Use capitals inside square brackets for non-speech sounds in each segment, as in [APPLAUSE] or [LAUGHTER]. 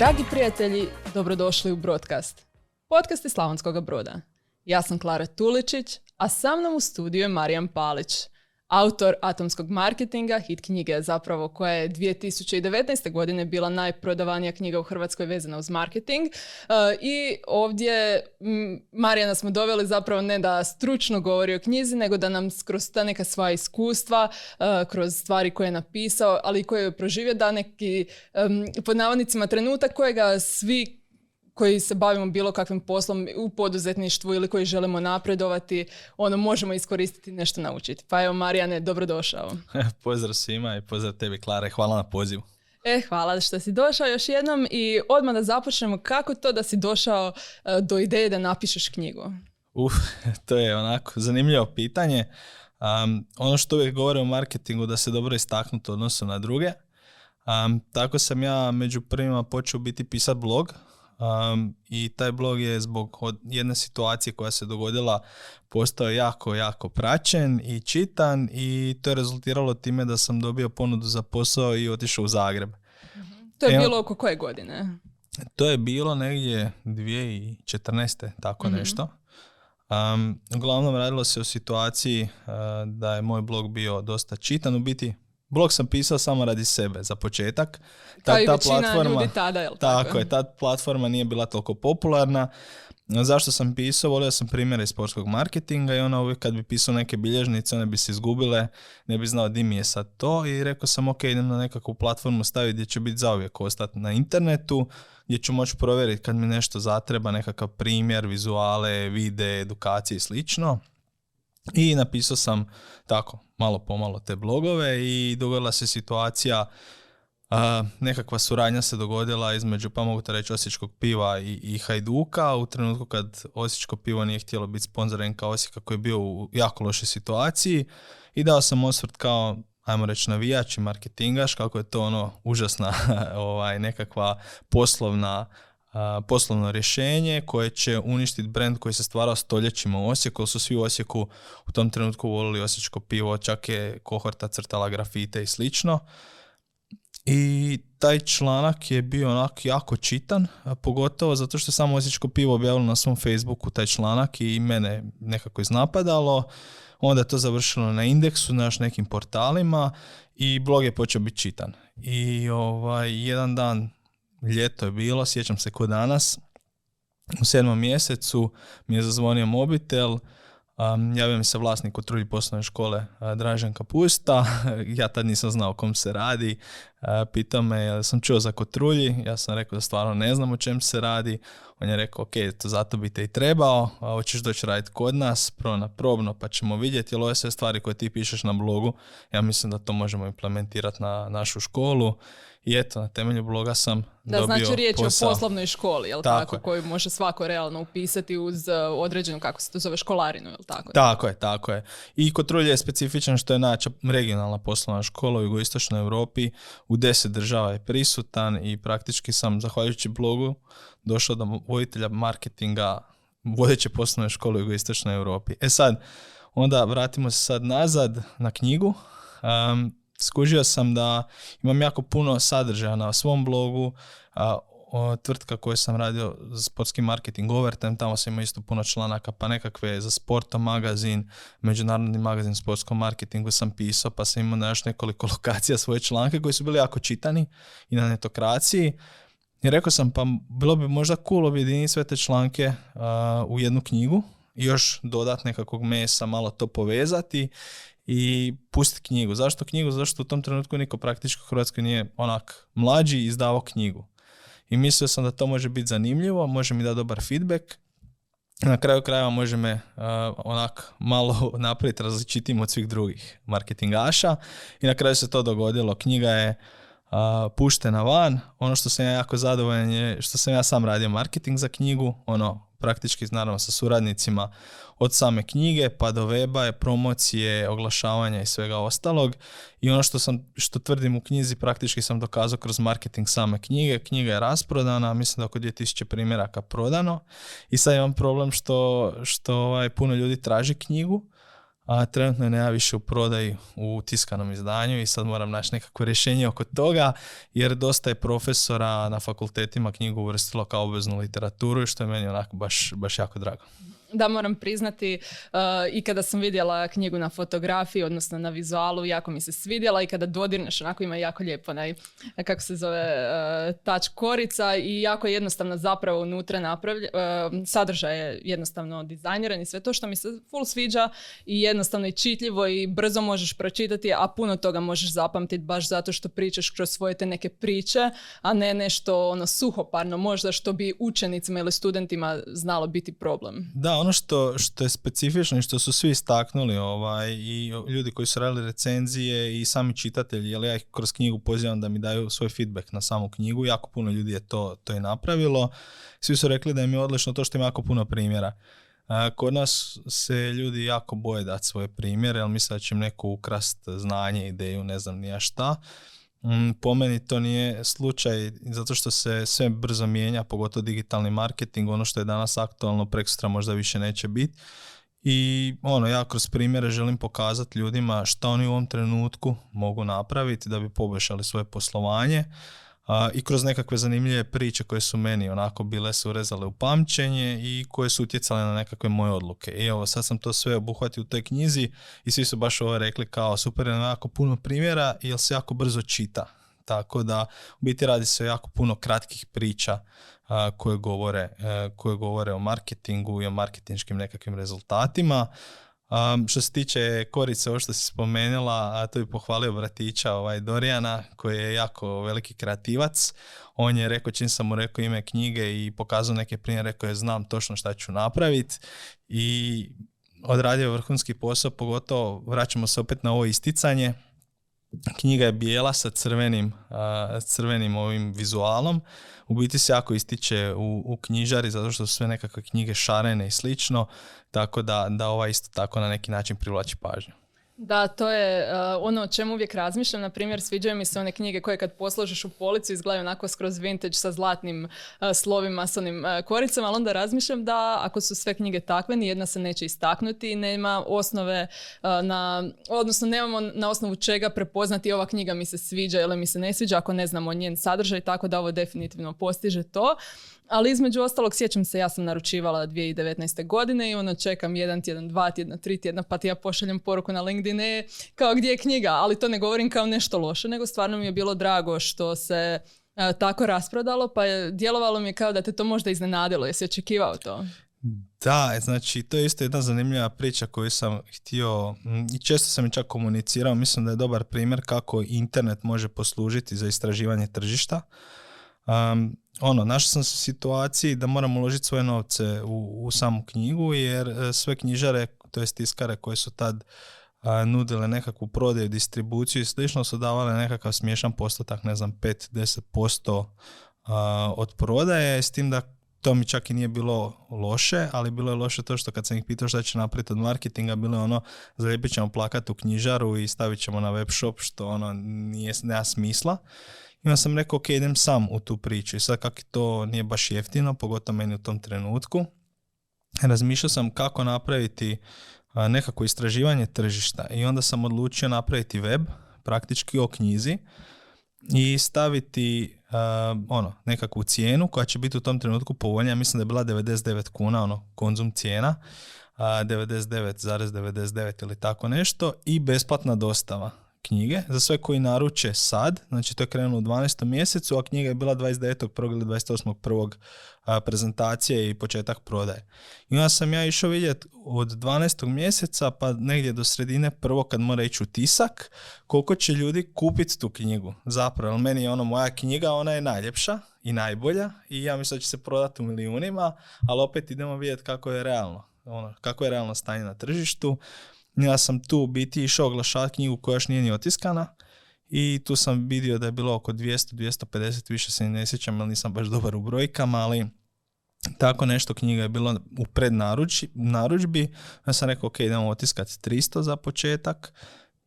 Dragi prijatelji, dobrodošli u Broadcast. Podcast iz Slavonskog broda. Ja sam Klara Tuličić, a sa mnom u studiju je Marijan Palić, autor atomskog marketinga, hit knjige zapravo koja je 2019. godine bila najprodavanija knjiga u Hrvatskoj vezana uz marketing. E, I ovdje Marijana smo doveli zapravo ne da stručno govori o knjizi, nego da nam kroz ta neka svoja iskustva, e, kroz stvari koje je napisao, ali i koje je proživio da neki, pod navodnicima, trenutak kojega svi koji se bavimo bilo kakvim poslom u poduzetništvu ili koji želimo napredovati, ono možemo iskoristiti nešto naučiti. Pa evo Marijane, dobrodošao. [LAUGHS] pozdrav svima i pozdrav tebi Klara hvala na pozivu. E, hvala što si došao još jednom i odmah da započnemo kako to da si došao e, do ideje da napišeš knjigu? Uf, [LAUGHS] to je onako zanimljivo pitanje. Um, ono što uvijek govore o marketingu da se dobro istaknuti odnosno na druge. Um, tako sam ja među prvima počeo biti pisat blog Um, I taj blog je zbog jedne situacije koja se dogodila postao jako, jako praćen i čitan i to je rezultiralo time da sam dobio ponudu za posao i otišao u Zagreb. To je bilo oko koje godine? To je bilo negdje 2014. tako mm nešto. Um, uglavnom radilo se o situaciji uh, da je moj blog bio dosta čitan. U biti Blog sam pisao samo radi sebe, za početak. Ta, ta platforma, ljudi tada, jel tako? Tako je, ta platforma nije bila toliko popularna. Zašto sam pisao? Volio sam primjere iz sportskog marketinga i ona uvijek kad bi pisao neke bilježnice, one bi se izgubile, ne bi znao di mi je sad to i rekao sam ok, idem na nekakvu platformu staviti gdje će biti zauvijek ostati na internetu, gdje ću moći provjeriti kad mi nešto zatreba, nekakav primjer, vizuale, vide, edukacije i slično. I napisao sam tako, malo pomalo te blogove i dogodila se situacija nekakva suradnja se dogodila između, pa mogu to reći, Osječkog piva i, i Hajduka u trenutku kad Osječko pivo nije htjelo biti sponzor NK Osijeka koji je bio u jako lošoj situaciji i dao sam osvrt kao ajmo reći navijač i marketingaš kako je to ono užasna [LAUGHS] ovaj, nekakva poslovna poslovno rješenje koje će uništiti brand koji se stvarao stoljećima u Osijeku, su svi u Osijeku u tom trenutku volili osječko pivo, čak je kohorta crtala grafite i slično. I taj članak je bio onak jako čitan, pogotovo zato što samo Osječko pivo objavilo na svom Facebooku taj članak i mene nekako iznapadalo. Onda je to završilo na indeksu, na nekim portalima i blog je počeo biti čitan. I ovaj, jedan dan ljeto je bilo, sjećam se ko danas, u sedmom mjesecu mi je zazvonio mobitel, um, javio mi se vlasnik u trulji poslovne škole Dražen Kapusta, [LAUGHS] ja tad nisam znao o kom se radi, uh, pitao me jel sam čuo za kotrulji, ja sam rekao da stvarno ne znam o čem se radi, on je rekao ok, to zato bi te i trebao, hoćeš doći raditi kod nas, pro na probno pa ćemo vidjeti, jer ove sve stvari koje ti pišeš na blogu, ja mislim da to možemo implementirati na našu školu i eto, na temelju bloga sam da, dobio znači riječ posao. o poslovnoj školi, jel tako, tako koju može svako realno upisati uz uh, određenu, kako se to zove, školarinu, jel tako? Tako je, tako je. I kod Trulje je specifičan što je najjača regionalna poslovna škola u jugoistočnoj Europi, u deset država je prisutan i praktički sam, zahvaljujući blogu, došao do voditelja marketinga vodeće poslovne škole u jugoistočnoj Europi. E sad, onda vratimo se sad nazad na knjigu. Um, skužio sam da imam jako puno sadržaja na svom blogu, a, o, tvrtka koju sam radio za sportski marketing Overtime, tamo sam imao isto puno članaka, pa nekakve za sporto magazin, međunarodni magazin sportskom marketingu sam pisao, pa sam imao na još nekoliko [LAUGHS] lokacija svoje članke koji su bili jako čitani i na netokraciji. I rekao sam, pa bilo bi možda cool objediniti sve te članke u jednu knjigu još dodat nekakvog mesa, malo to povezati i pustiti knjigu. Zašto knjigu? Zašto u tom trenutku niko praktički u nije onak mlađi izdavao knjigu. I mislio sam da to može biti zanimljivo, može mi dati dobar feedback. Na kraju krajeva može me uh, onak malo [LAUGHS] napraviti različitim od svih drugih marketingaša i na kraju se to dogodilo. Knjiga je uh, puštena van. Ono što sam ja jako zadovoljan je što sam ja sam radio marketing za knjigu, ono praktički naravno sa suradnicima od same knjige pa do weba, promocije, oglašavanja i svega ostalog. I ono što, sam, što tvrdim u knjizi praktički sam dokazao kroz marketing same knjige. Knjiga je rasprodana, mislim da oko 2000 primjeraka prodano. I sad imam problem što, što ovaj, puno ljudi traži knjigu, a trenutno je najviše u prodaji u tiskanom izdanju i sad moram naći nekakvo rješenje oko toga jer dosta je profesora na fakultetima knjigu uvrstilo kao obveznu literaturu što je meni onako baš, baš jako drago da moram priznati uh, i kada sam vidjela knjigu na fotografiji, odnosno na vizualu, jako mi se svidjela i kada dodirneš, onako ima jako lijepo onaj, kako se zove, uh, tač korica i jako jednostavno zapravo unutra napravlja, uh, sadržaj je jednostavno dizajniran i sve to što mi se full sviđa i jednostavno i čitljivo i brzo možeš pročitati, a puno toga možeš zapamtiti baš zato što pričaš kroz svoje te neke priče, a ne nešto ono suhoparno možda što bi učenicima ili studentima znalo biti problem. Da, ono što, što je specifično i što su svi istaknuli ovaj, i ljudi koji su radili recenzije i sami čitatelji, jer ja ih kroz knjigu pozivam da mi daju svoj feedback na samu knjigu, jako puno ljudi je to, to je napravilo. Svi su rekli da im je odlično to što ima jako puno primjera. Kod nas se ljudi jako boje dati svoje primjere, jer misle da će im neko ukrast znanje, ideju, ne znam nija šta. Mm, po meni to nije slučaj zato što se sve brzo mijenja, pogotovo digitalni marketing, ono što je danas aktualno prekstra možda više neće biti. I ono, ja kroz primjere želim pokazati ljudima šta oni u ovom trenutku mogu napraviti da bi poboljšali svoje poslovanje, i kroz nekakve zanimljive priče koje su meni onako bile su urezale u pamćenje i koje su utjecale na nekakve moje odluke. I evo, sad sam to sve obuhvatio u toj knjizi i svi su baš ovo rekli kao super je jako puno primjera jer se jako brzo čita. Tako da u biti radi se o jako puno kratkih priča koje, govore, e, koje govore o marketingu i o marketinškim nekakvim rezultatima. Um, što se tiče Korice, ovo što si spomenula, a to je pohvalio bratića ovaj Dorijana, koji je jako veliki kreativac. On je rekao, čim sam mu rekao ime knjige i pokazao neke primjere, rekao je znam točno šta ću napraviti i odradio vrhunski posao, pogotovo vraćamo se opet na ovo isticanje. Knjiga je bijela sa crvenim, crvenim ovim vizualom. U biti se jako ističe u, u knjižari zato što su sve nekakve knjige šarene i slično, tako da, da ova isto tako na neki način privlači pažnju. Da, to je uh, ono o čemu uvijek razmišljam. Na primjer, sviđaju mi se one knjige koje kad posložiš u policu izgledaju onako skroz vintage sa zlatnim uh, slovima, s onim uh, koricama, ali onda razmišljam da ako su sve knjige takve, nijedna se neće istaknuti i nema osnove na, odnosno nemamo na osnovu čega prepoznati ova knjiga mi se sviđa ili mi se ne sviđa ako ne znamo njen sadržaj, tako da ovo definitivno postiže to. Ali između ostalog, sjećam se, ja sam naručivala 2019. godine i ono čekam jedan tjedan, dva tjedna, tri tjedna, pa ti ja pošaljem poruku na LinkedIn, e, kao gdje je knjiga, ali to ne govorim kao nešto loše, nego stvarno mi je bilo drago što se e, tako rasprodalo, pa je, djelovalo mi je kao da te to možda iznenadilo, jesi očekivao to? Da, znači to je isto jedna zanimljiva priča koju sam htio i često sam i čak komunicirao, mislim da je dobar primjer kako internet može poslužiti za istraživanje tržišta. Um, ono, našao sam se u situaciji da moram uložiti svoje novce u, u samu knjigu jer e, sve knjižare, to jest tiskare koje su tad nudile nekakvu prodaju, distribuciju i slično su davale nekakav smiješan postotak, ne znam, 5-10% od prodaje, s tim da to mi čak i nije bilo loše, ali bilo je loše to što kad sam ih pitao šta će napraviti od marketinga, bilo je ono, zalijepit ćemo plakat u knjižaru i stavit ćemo na web shop, što ono nije, nema smisla. I onda sam rekao, ok, idem sam u tu priču. I sad kako to nije baš jeftino, pogotovo meni u tom trenutku, razmišljao sam kako napraviti nekako istraživanje tržišta i onda sam odlučio napraviti web, praktički o knjizi i staviti ono, nekakvu cijenu koja će biti u tom trenutku povoljnija. Mislim da je bila 99 kuna, ono, konzum cijena, 99,99 ili tako nešto i besplatna dostava knjige za sve koji naruče sad, znači to je krenulo u 12. mjesecu, a knjiga je bila 29.1. ili 28.1. prezentacije i početak prodaje. I onda sam ja išao vidjeti od 12. mjeseca pa negdje do sredine prvo kad mora ići u tisak, koliko će ljudi kupiti tu knjigu. Zapravo, meni je ono moja knjiga, ona je najljepša i najbolja i ja mislim da će se prodati u milijunima, ali opet idemo vidjeti kako je realno. Ono, kako je realno stanje na tržištu ja sam tu biti išao oglašavati knjigu koja još nije ni otiskana i tu sam vidio da je bilo oko 200-250, više se ne sjećam, ali nisam baš dobar u brojkama, ali tako nešto knjiga je bilo u prednaručbi. Ja sam rekao, ok, idemo otiskati 300 za početak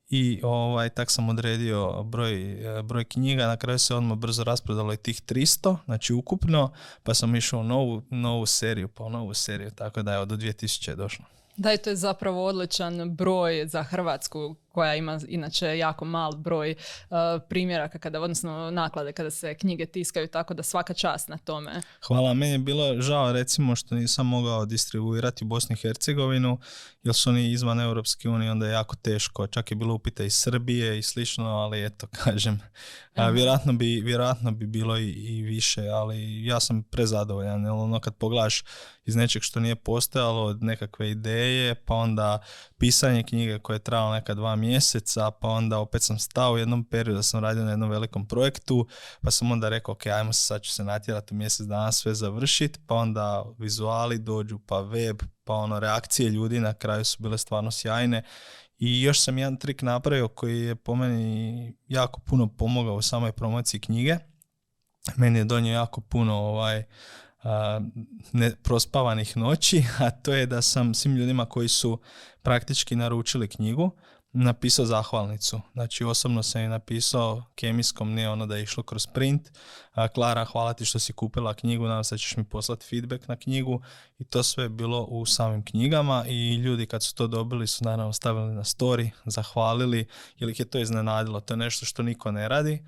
i ovaj, tak sam odredio broj, broj knjiga, na kraju se odmah brzo rasprodalo i tih 300, znači ukupno, pa sam išao u novu, novu seriju, pa u novu seriju, tako da je od 2000 je došlo. Da, i to je zapravo odličan broj za Hrvatsku koja ima inače jako mal broj uh, primjeraka kada, odnosno naklade kada se knjige tiskaju, tako da svaka čast na tome. Hvala, meni je bilo žao recimo što nisam mogao distribuirati Bosnu i Hercegovinu, jer su oni izvan Europske unije, onda je jako teško, čak je bilo upita iz Srbije i slično, ali eto, [LAUGHS] kažem, a, vjerojatno, bi, vjerojatno bi bilo i, i više, ali ja sam prezadovoljan, jer ono kad pogledaš iz nečeg što nije postojalo, od nekakve ideje, pa onda pisanje knjige koje je trajalo neka dva mjeseca, pa onda opet sam stao u jednom periodu da sam radio na jednom velikom projektu, pa sam onda rekao, ok, ajmo se, sad ću se natjerati u mjesec dana sve završiti, pa onda vizuali dođu, pa web, pa ono, reakcije ljudi na kraju su bile stvarno sjajne. I još sam jedan trik napravio koji je po meni jako puno pomogao u samoj promociji knjige. Meni je donio jako puno ovaj, ne, prospavanih noći, [LAUGHS] a to je da sam svim ljudima koji su praktički naručili knjigu, napisao zahvalnicu. Znači osobno sam je napisao kemijskom, ne ono da je išlo kroz print. Klara, hvala ti što si kupila knjigu, nadam se ćeš mi poslati feedback na knjigu i to sve je bilo u samim knjigama i ljudi kad su to dobili su naravno stavili na story, zahvalili ih je to iznenadilo. To je nešto što niko ne radi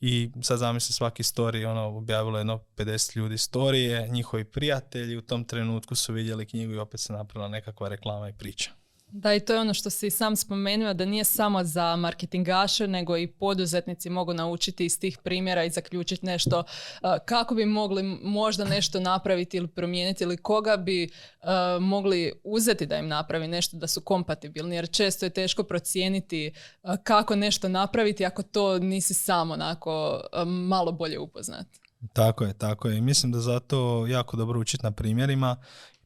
i sad zamisli svaki story, ono, objavilo jedno 50 ljudi storije, njihovi prijatelji u tom trenutku su vidjeli knjigu i opet se napravila nekakva reklama i priča. Da, i to je ono što si sam spomenuo, da nije samo za marketingaše, nego i poduzetnici mogu naučiti iz tih primjera i zaključiti nešto uh, kako bi mogli možda nešto napraviti ili promijeniti ili koga bi uh, mogli uzeti da im napravi nešto da su kompatibilni, jer često je teško procijeniti uh, kako nešto napraviti ako to nisi samo onako malo bolje upoznat. Tako je, tako je. Mislim da zato jako dobro učiti na primjerima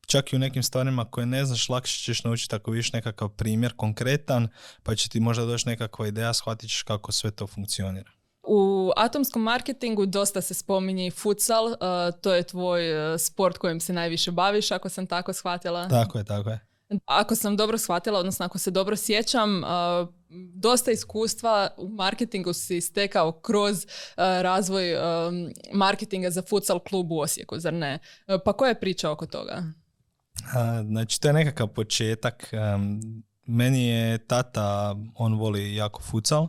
čak i u nekim stvarima koje ne znaš, lakše ćeš naučiti ako vidiš nekakav primjer konkretan, pa će ti možda doći nekakva ideja, shvatit ćeš kako sve to funkcionira. U atomskom marketingu dosta se spominje i futsal, uh, to je tvoj uh, sport kojim se najviše baviš, ako sam tako shvatila. Tako je, tako je. Ako sam dobro shvatila, odnosno ako se dobro sjećam, uh, dosta iskustva u marketingu si stekao kroz razvoj marketinga za futsal klub u Osijeku, zar ne? Pa koja je priča oko toga? Znači, to je nekakav početak. Meni je tata, on voli jako futsal,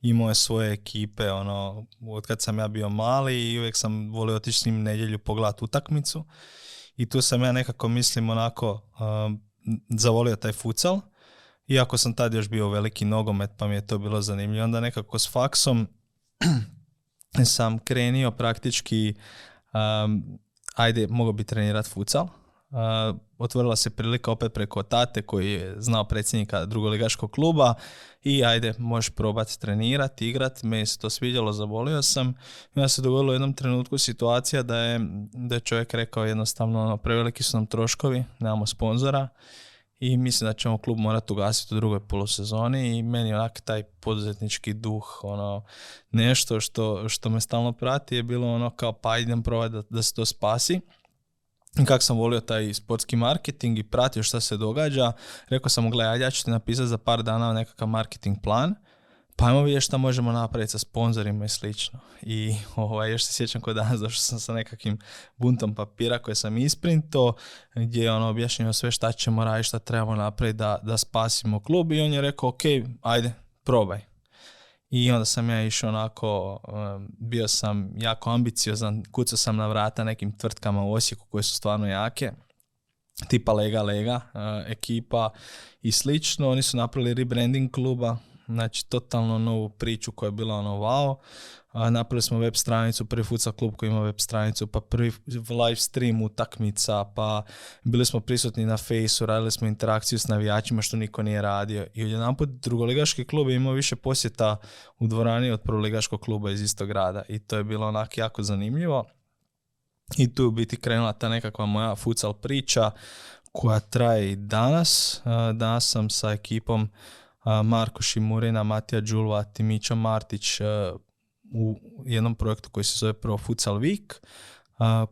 imao je svoje ekipe, ono, od kad sam ja bio mali i uvijek sam volio otići s njim nedjelju pogledati utakmicu. I tu sam ja nekako, mislim, onako, zavolio taj futsal. Iako sam tad još bio veliki nogomet, pa mi je to bilo zanimljivo. Onda nekako s faksom [CLEARS THROAT] sam krenio praktički, ajde, mogao bi trenirati futsal otvorila se prilika opet preko tate koji je znao predsjednika drugoligaškog kluba. I ajde, možeš probati trenirati, igrati, meni se to svidjelo, zavolio sam. I onda se dogodilo u jednom trenutku situacija da je, da je čovjek rekao jednostavno ono, preveliki su nam troškovi, nemamo sponzora. I mislim da ćemo klub morati ugasiti u drugoj polusezoni. I meni onak taj poduzetnički duh, ono, nešto što, što me stalno prati je bilo ono kao pa idem probati da, da se to spasi kako sam volio taj sportski marketing i pratio šta se događa, rekao sam mu, gledaj, ja ću ti napisati za par dana nekakav marketing plan, pa ajmo vidjeti šta možemo napraviti sa sponzorima i slično. I [LAUGHS] ovaj, još se sjećam kod danas [LAUGHS] došao sam sa nekakvim buntom papira koje sam isprinto, gdje je ono objašnjeno sve šta ćemo raditi, šta trebamo napraviti da, da spasimo klub i on je rekao, ok, ajde, probaj. I onda sam ja išao onako, bio sam jako ambiciozan, kucao sam na vrata nekim tvrtkama u Osijeku koje su stvarno jake, tipa Lega Lega, uh, ekipa i slično. Oni su napravili rebranding kluba, znači totalno novu priču koja je bila ono wow. Napravili smo web stranicu, prvi futsal klub koji ima web stranicu, pa prvi live stream utakmica, pa bili smo prisutni na fejsu, radili smo interakciju s navijačima što niko nije radio. I odjedanput drugoligaški klub je imao više posjeta u dvorani od prvoligaškog kluba iz istog grada i to je bilo onak jako zanimljivo. I tu je u biti krenula ta nekakva moja futsal priča koja traje i danas. Danas sam sa ekipom Marko Šimurina, Matija Đulva, Timića Martić u jednom projektu koji se zove Pro Futsal Week,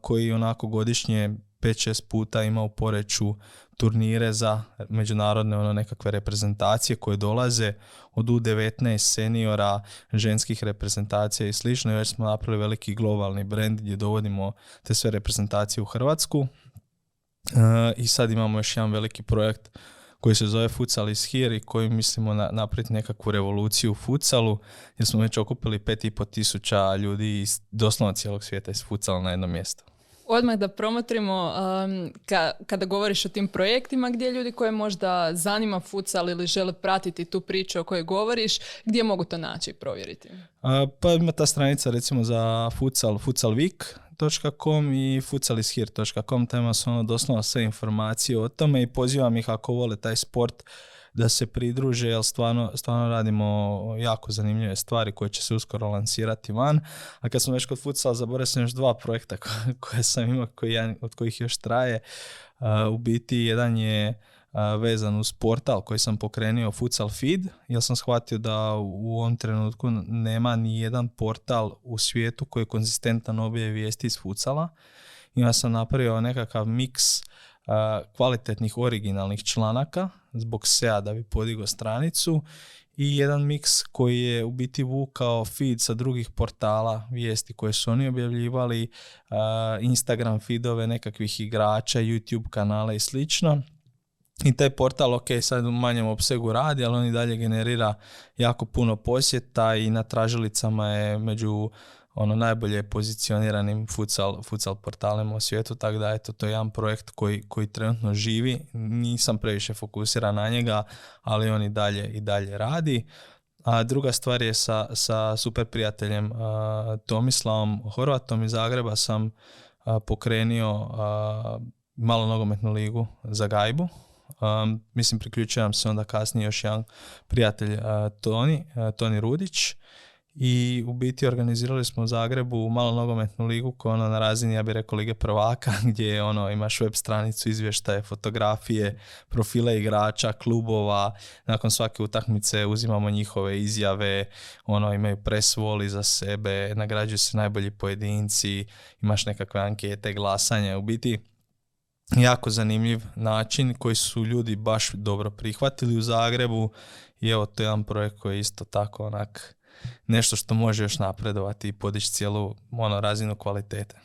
koji onako godišnje 5-6 puta ima u poreću turnire za međunarodne ono nekakve reprezentacije koje dolaze od U19 seniora, ženskih reprezentacija i slično. I već smo napravili veliki globalni brand gdje dovodimo te sve reprezentacije u Hrvatsku. I sad imamo još jedan veliki projekt koji se zove Futsal is here i koji mislimo na, napraviti nekakvu revoluciju u futsalu jer smo već okupili pet i po tisuća ljudi iz doslovno cijelog svijeta iz futsala na jedno mjesto. Odmah da promotrimo um, kada govoriš o tim projektima gdje ljudi koje možda zanima futsal ili žele pratiti tu priču o kojoj govoriš, gdje mogu to naći i provjeriti? pa ima ta stranica recimo za futsal, Futsal Week, futsal.com i futsalishir.com, tema su ono doslovno sve informacije o tome i pozivam ih ako vole taj sport da se pridruže, jer stvarno, stvarno radimo jako zanimljive stvari koje će se uskoro lansirati van. A kad smo već kod futsala, zaboravio sam još dva projekta [LAUGHS] koje sam imao, koji, od kojih još traje. u biti jedan je vezan uz portal koji sam pokrenio Futsal Feed, jer sam shvatio da u ovom trenutku nema ni jedan portal u svijetu koji je konzistentan obje vijesti iz futsala. I ja sam napravio nekakav miks kvalitetnih originalnih članaka zbog SEA da bi podigao stranicu i jedan miks koji je u biti vukao feed sa drugih portala vijesti koje su oni objavljivali, Instagram feedove nekakvih igrača, YouTube kanale i slično i taj portal, ok, sad u manjem opsegu radi, ali on i dalje generira jako puno posjeta i na tražilicama je među ono najbolje pozicioniranim futsal, futsal portalima u svijetu, tako da eto, to je jedan projekt koji, koji trenutno živi, nisam previše fokusiran na njega, ali on i dalje, i dalje radi. A druga stvar je sa, sa super prijateljem uh, Tomislavom Horvatom iz Zagreba sam pokrenio uh, malo nogometnu ligu za Gajbu, Um, mislim, priključujem se onda kasnije još jedan prijatelj uh, Toni, uh, Toni Rudić. I u biti organizirali smo u Zagrebu malo nogometnu ligu koja ono na razini, ja bih rekao, Lige prvaka [LAUGHS] gdje ono, imaš web stranicu, izvještaje, fotografije, profile igrača, klubova, nakon svake utakmice uzimamo njihove izjave, ono, imaju press voli za sebe, nagrađuju se najbolji pojedinci, imaš nekakve ankete, glasanje, u biti jako zanimljiv način koji su ljudi baš dobro prihvatili u Zagrebu i evo to je jedan projekt koji je isto tako onak nešto što može još napredovati i podići cijelu ono, razinu kvalitete.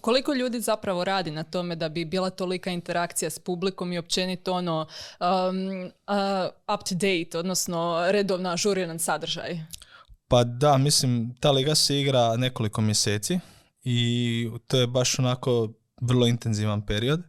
Koliko ljudi zapravo radi na tome da bi bila tolika interakcija s publikom i općenito ono um, uh, up to date, odnosno redovno ažuriran sadržaj? Pa da, mislim, ta liga se igra nekoliko mjeseci i to je baš onako vrlo intenzivan period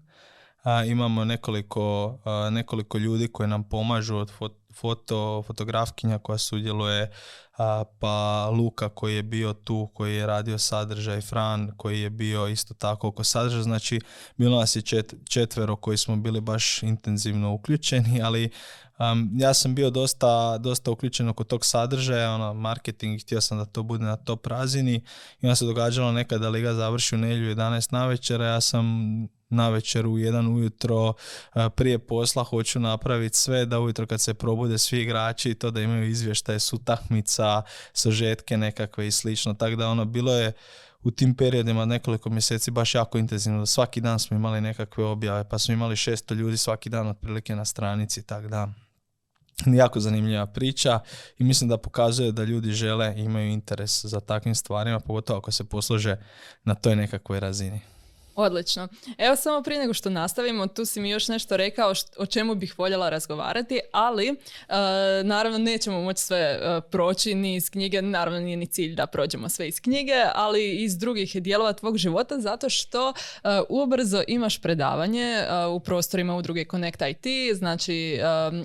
a, imamo nekoliko, nekoliko ljudi koji nam pomažu od foto, fotografkinja koja sudjeluje, a, pa Luka koji je bio tu, koji je radio sadržaj, Fran koji je bio isto tako oko sadržaja, znači bilo nas je čet, četvero koji smo bili baš intenzivno uključeni, ali Um, ja sam bio dosta, dosta uključen oko tog sadržaja, ono, marketing, htio sam da to bude na top razini. I onda se događalo nekada liga završi u nedjelju 11 na večer, ja sam na večer u jedan ujutro prije posla hoću napraviti sve da ujutro kad se probude svi igrači to da imaju izvještaje s utakmica, sažetke nekakve i slično. Tako da ono bilo je u tim periodima nekoliko mjeseci baš jako intenzivno. Svaki dan smo imali nekakve objave, pa smo imali 600 ljudi svaki dan otprilike na stranici, tak da jako zanimljiva priča i mislim da pokazuje da ljudi žele i imaju interes za takvim stvarima, pogotovo ako se poslože na toj nekakvoj razini. Odlično. Evo samo prije nego što nastavimo, tu si mi još nešto rekao o čemu bih voljela razgovarati, ali e, naravno nećemo moći sve e, proći ni iz knjige, naravno nije ni cilj da prođemo sve iz knjige, ali iz drugih dijelova tvog života zato što uh, ubrzo imaš predavanje u prostorima udruge Connect IT, znači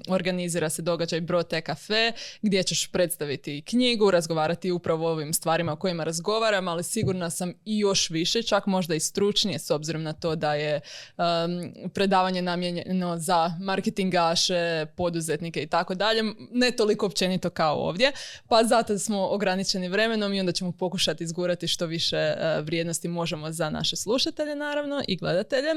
organizira se događaj Brote Cafe gdje ćeš predstaviti knjigu, razgovarati upravo o ovim stvarima o kojima razgovaram, ali sigurna sam i još više, čak možda i stručnije s obzirom na to da je um, predavanje namijenjeno za marketingaše, poduzetnike i tako dalje, ne toliko općenito kao ovdje, pa zato smo ograničeni vremenom i onda ćemo pokušati izgurati što više uh, vrijednosti možemo za naše slušatelje naravno i gledatelje.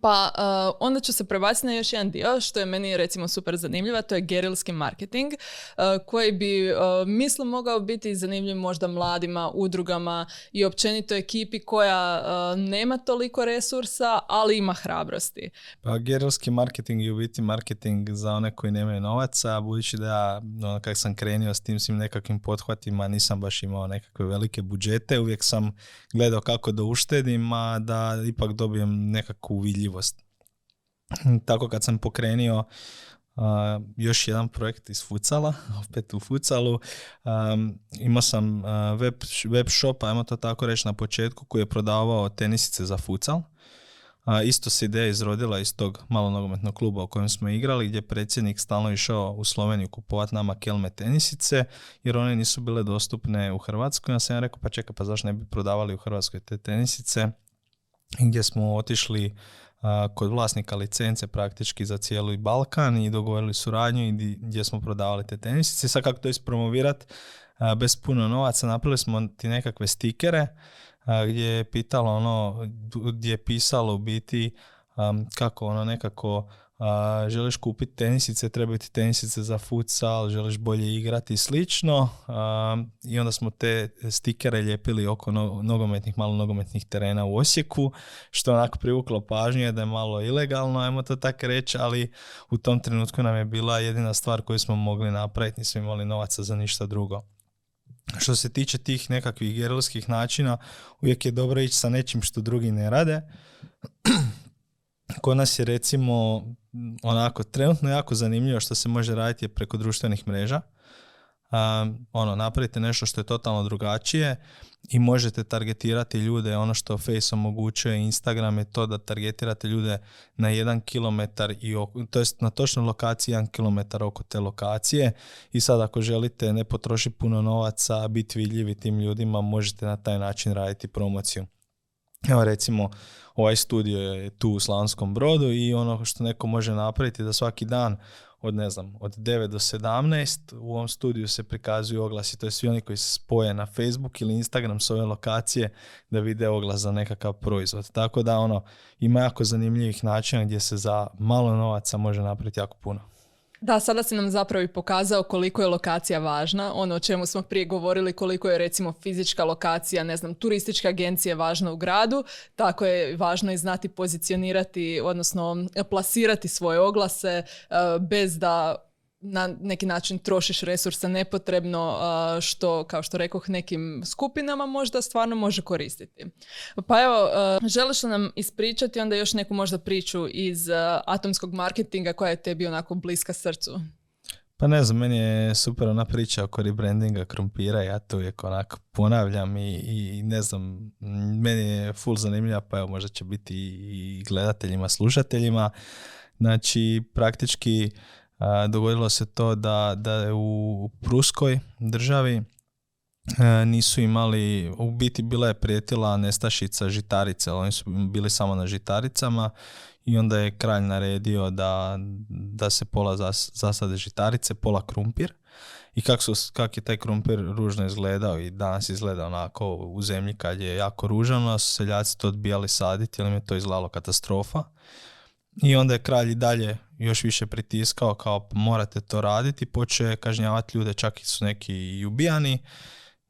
Pa uh, onda ću se prebaciti na još jedan dio što je meni recimo super zanimljiva, to je gerilski marketing uh, koji bi uh, mislim mogao biti zanimljiv možda mladima, udrugama i općenito ekipi koja nema toliko resursa, ali ima hrabrosti. Pa gerilski marketing je u biti marketing za one koji nemaju novaca, budući da ono, kak sam krenio s tim svim nekakvim pothvatima nisam baš imao nekakve velike budžete, uvijek sam gledao kako da uštedim, a da ipak dobijem nekakvu vidljivost. Tako kad sam pokrenio još jedan projekt iz futsala, [LAUGHS] opet u futsalu. Um, imao sam web, web shop, ajmo to tako reći na početku, koji je prodavao tenisice za futsal. A, isto se ideja izrodila iz tog malo nogometnog kluba u kojem smo igrali, gdje je predsjednik stalno išao u Sloveniju kupovati nama kelme tenisice, jer one nisu bile dostupne u Hrvatskoj. Ja sam rekao, pa čekaj, pa zašto ne bi prodavali u Hrvatskoj te tenisice? Gdje smo otišli kod vlasnika licence praktički za cijeli Balkan i dogovorili suradnju i gdje smo prodavali te tenisice. Sad kako to ispromovirati bez puno novaca, napravili smo ti nekakve stikere gdje je pitalo ono, gdje je pisalo u biti kako ono nekako a, želiš kupiti tenisice, trebaju ti tenisice za futsal, želiš bolje igrati i slično. I onda smo te stikere ljepili oko nogometnih, malo nogometnih terena u Osijeku, što onako privuklo pažnje da je malo ilegalno, ajmo to tako reći, ali u tom trenutku nam je bila jedina stvar koju smo mogli napraviti, nismo imali novaca za ništa drugo. Što se tiče tih nekakvih gerilskih načina, uvijek je dobro ići sa nečim što drugi ne rade. Kod nas je recimo onako trenutno jako zanimljivo što se može raditi preko društvenih mreža. Um, ono, napravite nešto što je totalno drugačije i možete targetirati ljude, ono što Face omogućuje, Instagram je to da targetirate ljude na jedan kilometar, i to jest na točnoj lokaciji jedan kilometar oko te lokacije i sad ako želite ne potrošiti puno novaca, biti vidljivi tim ljudima, možete na taj način raditi promociju. Evo recimo, ovaj studio je tu u Slavonskom brodu i ono što neko može napraviti da svaki dan od ne znam, od 9 do 17 u ovom studiju se prikazuju oglasi, to je svi oni koji se spoje na Facebook ili Instagram s ove lokacije da vide oglas za nekakav proizvod. Tako da ono, ima jako zanimljivih načina gdje se za malo novaca može napraviti jako puno. Da, sada si nam zapravo i pokazao koliko je lokacija važna, ono o čemu smo prije govorili, koliko je recimo fizička lokacija, ne znam, turistička agencija važna u gradu, tako je važno i znati pozicionirati, odnosno plasirati svoje oglase eh, bez da na neki način trošiš resurse nepotrebno što, kao što rekoh, nekim skupinama možda stvarno može koristiti. Pa evo, želiš li nam ispričati onda još neku možda priču iz atomskog marketinga koja je tebi onako bliska srcu? Pa ne znam, meni je super ona priča oko rebrandinga krumpira, ja to uvijek onako ponavljam i, i ne znam, meni je full zanimljiva, pa evo možda će biti i gledateljima, slušateljima. Znači, praktički dogodilo se to da, da u Pruskoj državi e, nisu imali, u biti bila je prijetila nestašica žitarice, oni su bili samo na žitaricama i onda je kralj naredio da, da se pola zasade žitarice, pola krumpir. I kako kak je taj krumpir ružno izgledao i danas izgleda onako u zemlji kad je jako ružano, su seljaci to odbijali saditi jer im je to izgledalo katastrofa. I onda je kralj i dalje još više pritiskao kao morate to raditi, počeo kažnjavati ljude, čak su neki i ubijani.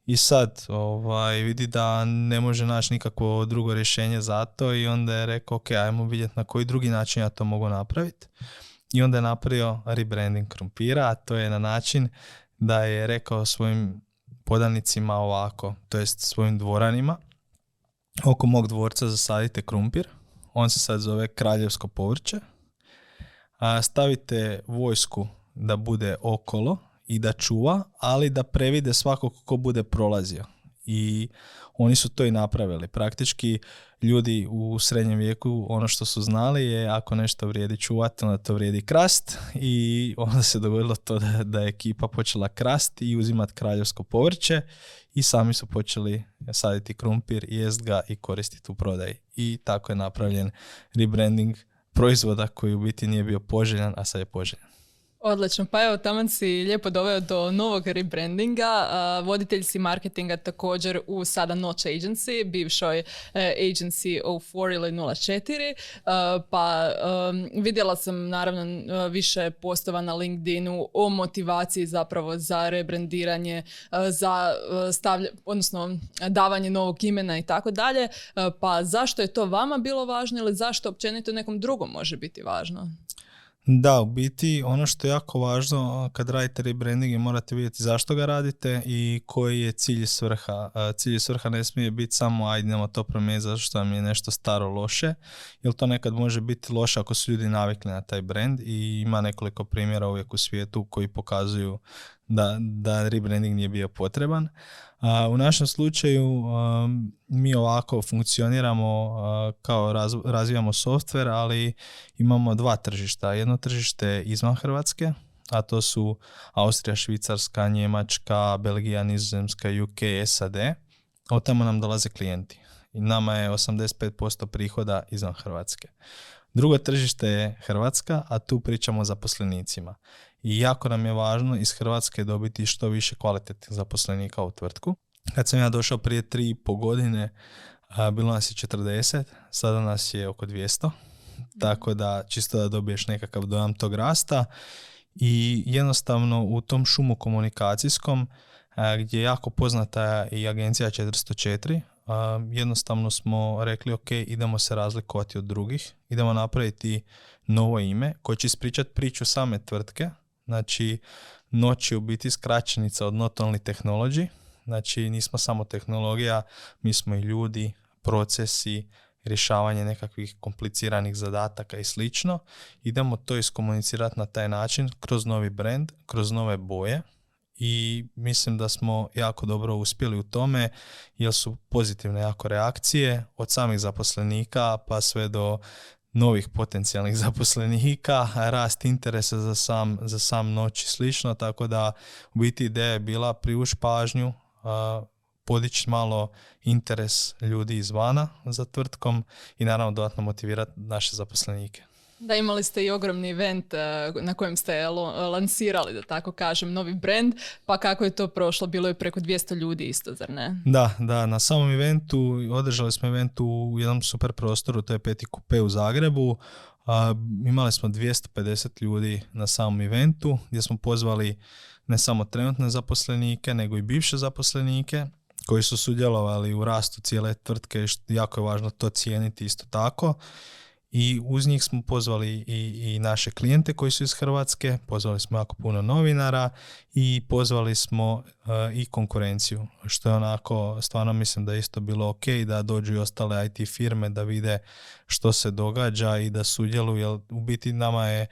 I sad ovaj, vidi da ne može naći nikakvo drugo rješenje za to i onda je rekao ok, ajmo vidjeti na koji drugi način ja to mogu napraviti. I onda je napravio rebranding krumpira, a to je na način da je rekao svojim podanicima ovako, to jest svojim dvoranima, oko mog dvorca zasadite krumpir, on se sad zove kraljevsko povrće, a stavite vojsku da bude okolo i da čuva, ali da previde svakog ko bude prolazio. I oni su to i napravili. Praktički ljudi u srednjem vijeku ono što su znali je ako nešto vrijedi čuvati, onda to vrijedi krast i [LAUGHS] onda se dogodilo to da, da je ekipa počela krast i uzimati kraljevsko povrće i sami su počeli saditi krumpir, jest ga i koristiti u prodaji. I tako je napravljen rebranding proizvoda koji u biti nije bio poželjan, a sad je poželjan. Odlično, pa evo taman si lijepo doveo do novog rebrandinga, voditelj si marketinga također u sada Noć Agency, bivšoj uh, Agency 04 ili 04, pa vidjela sam naravno više postova na LinkedInu o motivaciji zapravo za rebrandiranje, za stavlja, odnosno davanje novog imena i tako dalje, pa zašto je to vama bilo važno ili zašto općenito nekom drugom može biti važno? Da, u biti ono što je jako važno kad radite rebranding morate vidjeti zašto ga radite i koji je cilj i svrha. Cilj i svrha ne smije biti samo ajde idemo to promijeniti zato što vam je nešto staro loše, jer to nekad može biti loše ako su ljudi navikli na taj brand i ima nekoliko primjera uvijek u svijetu koji pokazuju da, da rebranding nije bio potreban. u našem slučaju mi ovako funkcioniramo kao razvijamo softver, ali imamo dva tržišta. Jedno tržište izvan Hrvatske, a to su Austrija, Švicarska, Njemačka, Belgija, Nizozemska, UK, SAD. Od tamo nam dolaze klijenti. I nama je 85% prihoda izvan Hrvatske. Drugo tržište je Hrvatska, a tu pričamo o zaposlenicima i jako nam je važno iz Hrvatske dobiti što više kvalitetnih zaposlenika u tvrtku. Kad sam ja došao prije tri i po godine, bilo nas je 40, sada nas je oko 200, tako da čisto da dobiješ nekakav dojam tog rasta. I jednostavno u tom šumu komunikacijskom gdje je jako poznata i agencija 404, jednostavno smo rekli ok, idemo se razlikovati od drugih, idemo napraviti novo ime koje će ispričati priču same tvrtke, Znači, noć je u biti skraćenica od not only technology, znači nismo samo tehnologija, mi smo i ljudi, procesi, rješavanje nekakvih kompliciranih zadataka i slično. Idemo to iskomunicirati na taj način kroz novi brand, kroz nove boje i mislim da smo jako dobro uspjeli u tome jer su pozitivne jako reakcije od samih zaposlenika pa sve do novih potencijalnih zaposlenika, rast interesa za sam, za sam noć i slično, tako da u biti ideja je bila privuć pažnju, podići malo interes ljudi izvana za tvrtkom i naravno dodatno motivirati naše zaposlenike. Da, imali ste i ogromni event eh, na kojem ste lansirali, da tako kažem, novi brand, pa kako je to prošlo? Bilo je preko 200 ljudi isto, zar ne? Da, da, na samom eventu, održali smo event u jednom super prostoru, to je Peti Kupe u Zagrebu, imali smo 250 ljudi na samom eventu, gdje smo pozvali ne samo trenutne zaposlenike, nego i bivše zaposlenike, koji su sudjelovali u rastu cijele tvrtke, jako je važno to cijeniti isto tako i uz njih smo pozvali i, i naše klijente koji su iz Hrvatske, pozvali smo jako puno novinara i pozvali smo eh, i konkurenciju, što je onako, stvarno mislim da je isto bilo ok da dođu i ostale IT firme da vide što se događa i da sudjeluju, jer u biti nama je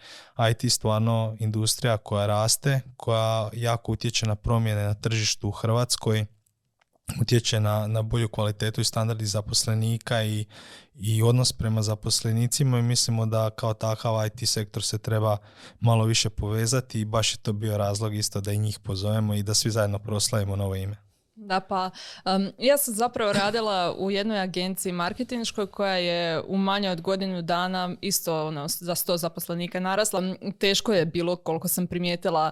IT stvarno industrija koja raste, koja jako utječe na promjene na tržištu u Hrvatskoj, utječe na, na bolju kvalitetu i standardi zaposlenika i, i odnos prema zaposlenicima i mislimo da kao takav IT sektor se treba malo više povezati i baš je to bio razlog isto da i njih pozovemo i da svi zajedno proslavimo novo ime. Da, pa ja sam zapravo radila u jednoj agenciji marketinškoj koja je u manje od godinu dana isto ono, za sto zaposlenika narasla. Teško je bilo, koliko sam primijetila,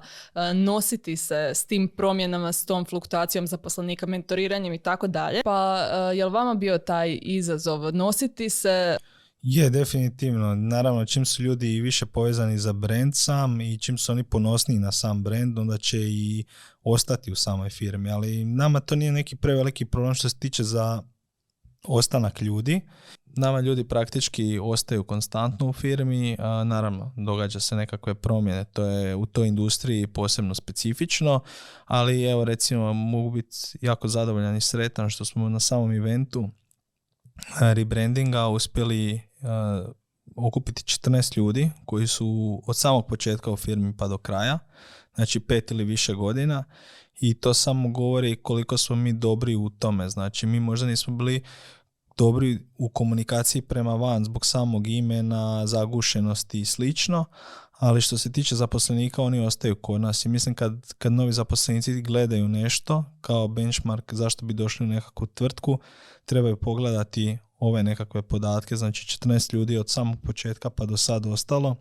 nositi se s tim promjenama, s tom fluktuacijom zaposlenika, mentoriranjem i tako dalje. Pa je li vama bio taj izazov nositi se? Je, definitivno. Naravno, čim su ljudi više povezani za brand sam i čim su oni ponosniji na sam brand, onda će i ostati u samoj firmi. Ali nama to nije neki preveliki problem što se tiče za ostanak ljudi. Nama ljudi praktički ostaju konstantno u firmi, naravno događa se nekakve promjene, to je u toj industriji posebno specifično, ali evo recimo mogu biti jako zadovoljan i sretan što smo na samom eventu rebrandinga uspjeli okupiti 14 ljudi koji su od samog početka u firmi pa do kraja, znači pet ili više godina i to samo govori koliko smo mi dobri u tome. Znači mi možda nismo bili dobri u komunikaciji prema van zbog samog imena, zagušenosti i slično, ali što se tiče zaposlenika oni ostaju kod nas. I mislim kad, kad novi zaposlenici gledaju nešto kao benchmark zašto bi došli u nekakvu tvrtku, trebaju pogledati ove nekakve podatke, znači 14 ljudi od samog početka pa do sad ostalo,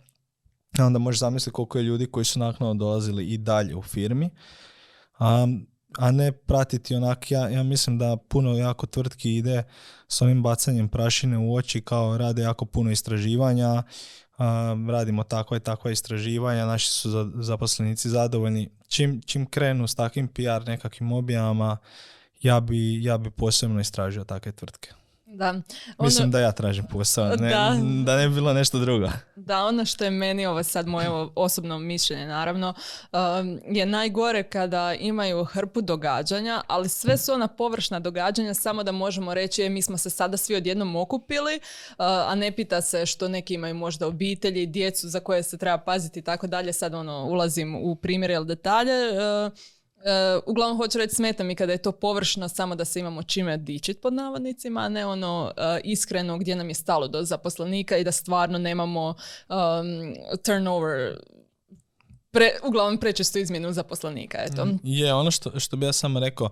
a onda možeš zamisliti koliko je ljudi koji su naknadno dolazili i dalje u firmi, a, a ne pratiti onak, ja, ja mislim da puno jako tvrtki ide s ovim bacanjem prašine u oči kao rade jako puno istraživanja, a, radimo takva i takva istraživanja, naši su zaposlenici zadovoljni. Čim, čim krenu s takvim PR nekakvim objavama, ja bi, ja bi posebno istražio takve tvrtke. Da. Ono, Mislim da ja tražim posao, ne, Da. da ne bi bilo nešto drugo. Da, ono što je meni, ovo sad moje osobno mišljenje naravno, um, je najgore kada imaju hrpu događanja, ali sve su ona površna događanja, samo da možemo reći, e, mi smo se sada svi odjednom okupili, uh, a ne pita se što neki imaju možda obitelji, djecu za koje se treba paziti i tako dalje. Sad ono, ulazim u primjere ili detalje. Uh, uglavnom hoću reći smeta mi kada je to površno samo da se imamo čime dičit pod navodnicima, a ne ono uh, iskreno gdje nam je stalo do zaposlenika i da stvarno nemamo um, turnover pre, uglavnom prečesto izmjenu zaposlenika. Eto. Je, ono što, što bi ja samo rekao,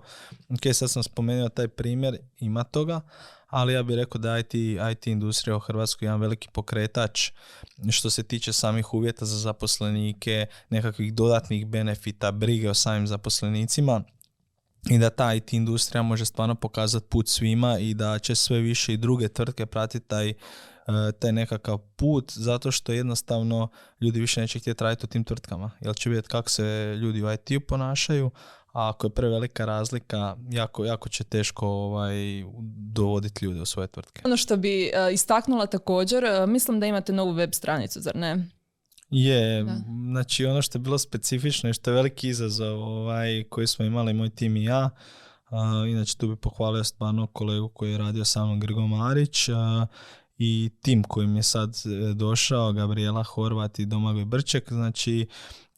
ok, sad sam spomenuo taj primjer, ima toga, ali ja bih rekao da IT, IT industrija u Hrvatskoj je jedan veliki pokretač što se tiče samih uvjeta za zaposlenike, nekakvih dodatnih benefita, brige o samim zaposlenicima. I da ta IT industrija može stvarno pokazati put svima i da će sve više i druge tvrtke pratiti taj, e, taj nekakav put zato što jednostavno ljudi više neće htjeti raditi u tim tvrtkama. Jer će vidjeti kako se ljudi u IT-u ponašaju a ako je prevelika razlika, jako, jako će teško ovaj, dovoditi ljude u svoje tvrtke. Ono što bi uh, istaknula također, uh, mislim da imate novu web stranicu, zar ne? Je, Da. znači ono što je bilo specifično i što je veliki izazov ovaj, koji smo imali moj tim i ja, a, inače tu bi pohvalio stvarno kolegu koji je radio sa mnom Grgo Marić a, i tim kojim je sad e, došao, Gabriela Horvat i Domagoj Brček, znači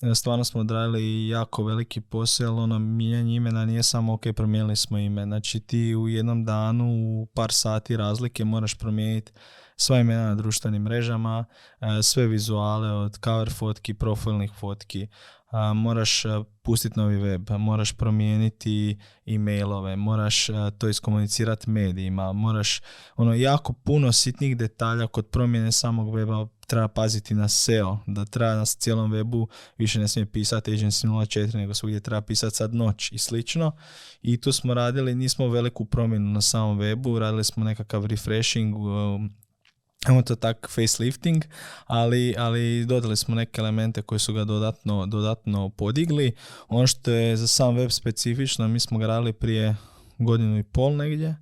e, stvarno smo odradili jako veliki posao, ono mijenjanje imena nije samo ok, promijenili smo ime, znači ti u jednom danu u par sati razlike moraš promijeniti sva imena na društvenim mrežama, e, sve vizuale od cover fotki, profilnih fotki, a, moraš pustiti novi web, moraš promijeniti e-mailove, moraš a, to iskomunicirati medijima, moraš ono jako puno sitnih detalja kod promjene samog weba treba paziti na SEO, da treba na cijelom webu više ne smije pisati agency 04, nego svugdje treba pisati sad noć i slično. I tu smo radili, nismo veliku promjenu na samom webu, radili smo nekakav refreshing, um, Ajmo to tak facelifting, ali, ali dodali smo neke elemente koji su ga dodatno, dodatno podigli. Ono što je za sam web specifično, mi smo ga radili prije godinu i pol negdje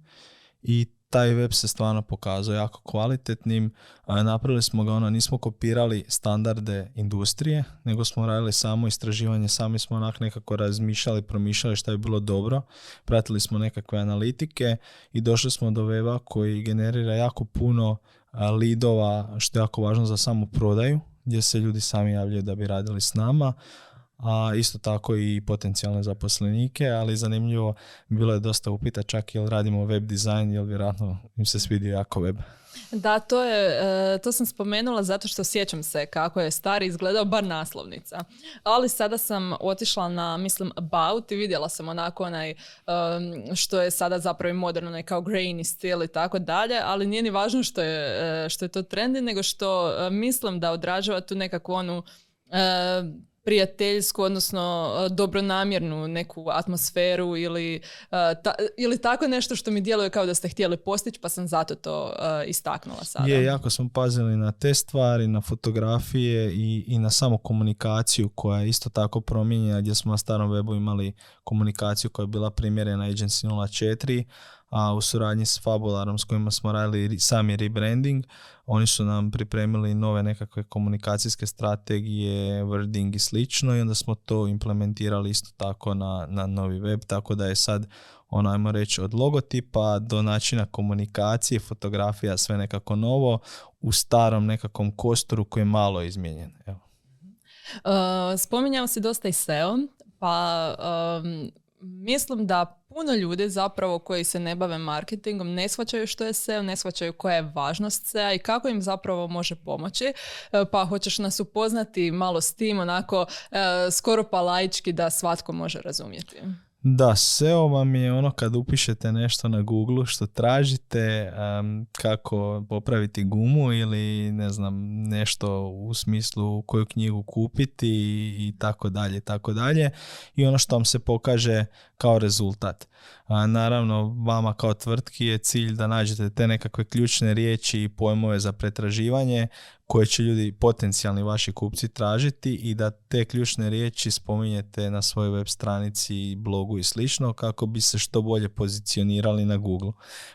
i taj web se stvarno pokazao jako kvalitetnim. A, Napravili smo ga, ono, nismo kopirali standarde industrije, nego smo radili samo istraživanje, sami smo onak nekako razmišljali, promišljali šta bi bilo dobro. Pratili smo nekakve analitike i došli smo do weba koji generira jako puno lidova, što je jako važno za samu prodaju, gdje se ljudi sami javljaju da bi radili s nama, a isto tako i potencijalne zaposlenike, ali zanimljivo, bilo je dosta upita čak jel radimo web dizajn, jel vjerojatno im se svidio jako web. Da, to je, e, to sam spomenula zato što sjećam se kako je stari izgledao, bar naslovnica. Ali sada sam otišla na, mislim, About i vidjela sam onako onaj, što je sada zapravo i moderno, onaj kao grainy stil i tako dalje, ali nije ni važno što je, e, što je to trendi, nego što e, mislim da odražava tu nekakvu onu prijateljsku, odnosno e, dobronamjernu neku atmosferu ili, e, ta- ili tako nešto što mi djeluje kao da ste htjeli postići, pa sam zato to e, istaknula sada. Je, jako smo pazili na te stvari, na fotografije i, i na samu komunikaciju koja je isto tako promijenjena gdje smo na starom webu imali komunikaciju koja je bila primjerena Agency 04, a u suradnji s Fabularom s kojima smo radili sami rebranding, oni su nam pripremili nove nekakve komunikacijske strategije, wording i slično i onda smo to implementirali isto tako na, na novi web, tako da je sad ono, ajmo reći, od logotipa do načina komunikacije, fotografija, sve nekako novo, u starom nekakvom kosturu koji je malo izmijenjen. Evo. Uh, spominjao si dosta i SEO, pa um, mislim da puno ljudi zapravo koji se ne bave marketingom ne shvaćaju što je SEO, ne shvaćaju koja je važnost SEO i kako im zapravo može pomoći. Uh, Pa hoćeš nas upoznati malo s tim, onako uh, skoro pa laički da svatko može razumjeti. Da, SEO vam je ono kad upišete nešto na Google što tražite, em, kako popraviti gumu ili ne znam, nešto u smislu koju knjigu kupiti i, tako dalje, tako dalje. I ono što vam se pokaže kao rezultat. A, naravno, vama kao tvrtki je cilj da nađete te nekakve ključne riječi i pojmove za pretraživanje koje će ljudi, potencijalni vaši kupci tražiti i da te ključne riječi spominjete na svojoj web stranici, blogu i slično kako bi se što bolje pozicionirali na Google.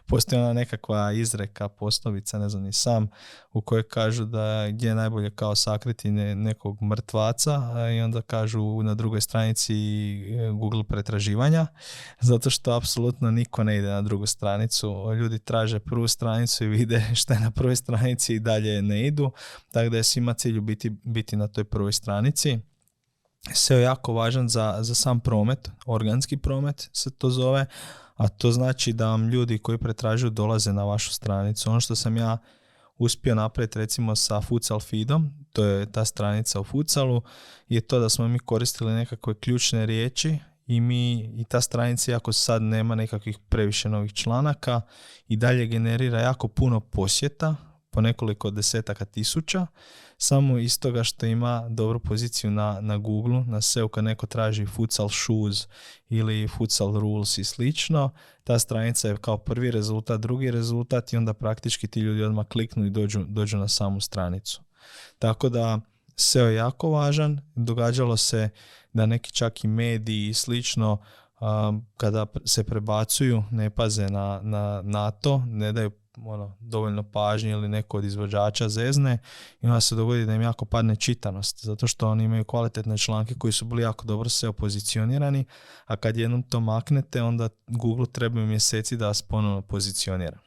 Postoji ona nekakva izreka, poslovica, ne znam ni sam, u kojoj kažu da gdje je najbolje kao sakriti nekog mrtvaca i onda kažu na drugoj stranici e, Google pretraživanja, zato što apsolutno niko ne ide na drugu stranicu. Ljudi traže prvu stranicu i vide [LAUGHS] što je na prvoj stranici i dalje ne idu tako da je svima cilju biti, biti na toj prvoj stranici. SEO je jako važan za, za sam promet, organski promet se to zove, a to znači da vam ljudi koji pretražuju dolaze na vašu stranicu. Ono što sam ja uspio napraviti recimo sa Futsal feedom, to je ta stranica u Futsalu, je to da smo mi koristili nekakve ključne riječi i mi i ta stranica iako sad nema nekakvih previše novih članaka i dalje generira jako puno posjeta po nekoliko desetaka tisuća, samo iz toga što ima dobru poziciju na, na Google, na SEO kad neko traži futsal shoes ili futsal rules i slično, ta stranica je kao prvi rezultat, drugi rezultat i onda praktički ti ljudi odmah kliknu i dođu, dođu na samu stranicu. Tako da SEO je jako važan, događalo se da neki čak i mediji i slično kada se prebacuju ne paze na, na, na to, ne daju ono, dovoljno pažnje ili neko od izvođača zezne i onda se dogodi da im jako padne čitanost, zato što oni imaju kvalitetne članke koji su bili jako dobro se opozicionirani, a kad jednom to maknete, onda Google treba mjeseci da vas ponovno pozicionira.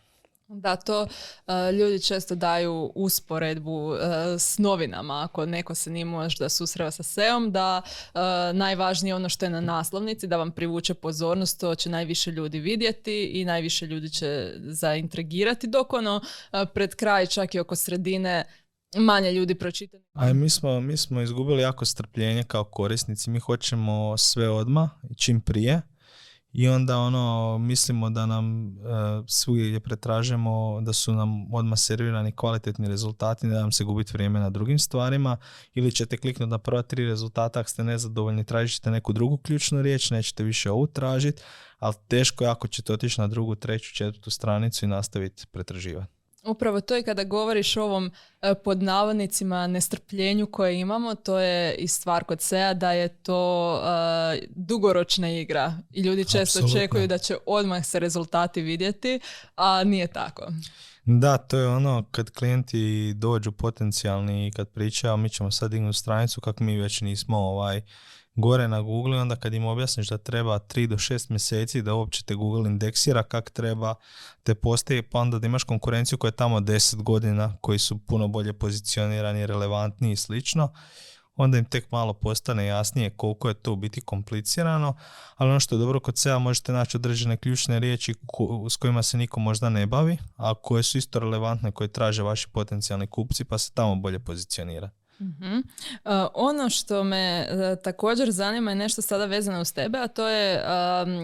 Da, to e, ljudi često daju usporedbu uh, s novinama. Ako neko se nije možda susreva sa SEOM, da uh, najvažnije ono što je na naslovnici, da vam privuče pozornost, to će najviše ljudi vidjeti i najviše ljudi će zaintrigirati, dok ono pred kraj, čak i oko sredine, manje ljudi pročitati. A mi smo, mi smo izgubili jako strpljenje kao korisnici. Mi hoćemo sve odmah čim prije i onda ono mislimo da nam uh, je pretražemo da su nam odmah servirani kvalitetni rezultati, da nam se gubiti vrijeme na drugim stvarima ili ćete kliknuti na prva tri rezultata ako ste nezadovoljni, tražite neku drugu ključnu riječ, nećete više ovu tražiti, ali teško je ako ćete otići na drugu, treću, četvrtu stranicu i nastaviti pretraživati. Upravo to je kada govoriš o ovom e, pod navodnicima nestrpljenju koje imamo, to je i stvar kod SEA da je to uh, dugoročna igra i ljudi često očekuju da će odmah se rezultati vidjeti, a nije tako. Da, to je ono kad klijenti dođu potencijalni i kad pričaju mi ćemo sad dignuti stranicu kako mi već nismo ovaj gore na Google i onda kad im objasniš da treba 3 do 6 mjeseci da uopće te Google indeksira kak treba te postoji pa onda da imaš konkurenciju koja je tamo 10 godina koji su puno bolje pozicionirani, relevantniji i slično onda im tek malo postane jasnije koliko je to biti komplicirano, ali ono što je dobro kod SEA možete naći određene ključne riječi s kojima se niko možda ne bavi, a koje su isto relevantne, koje traže vaši potencijalni kupci, pa se tamo bolje pozicionira. Uh, ono što me uh, također zanima je nešto sada vezano uz tebe, a to je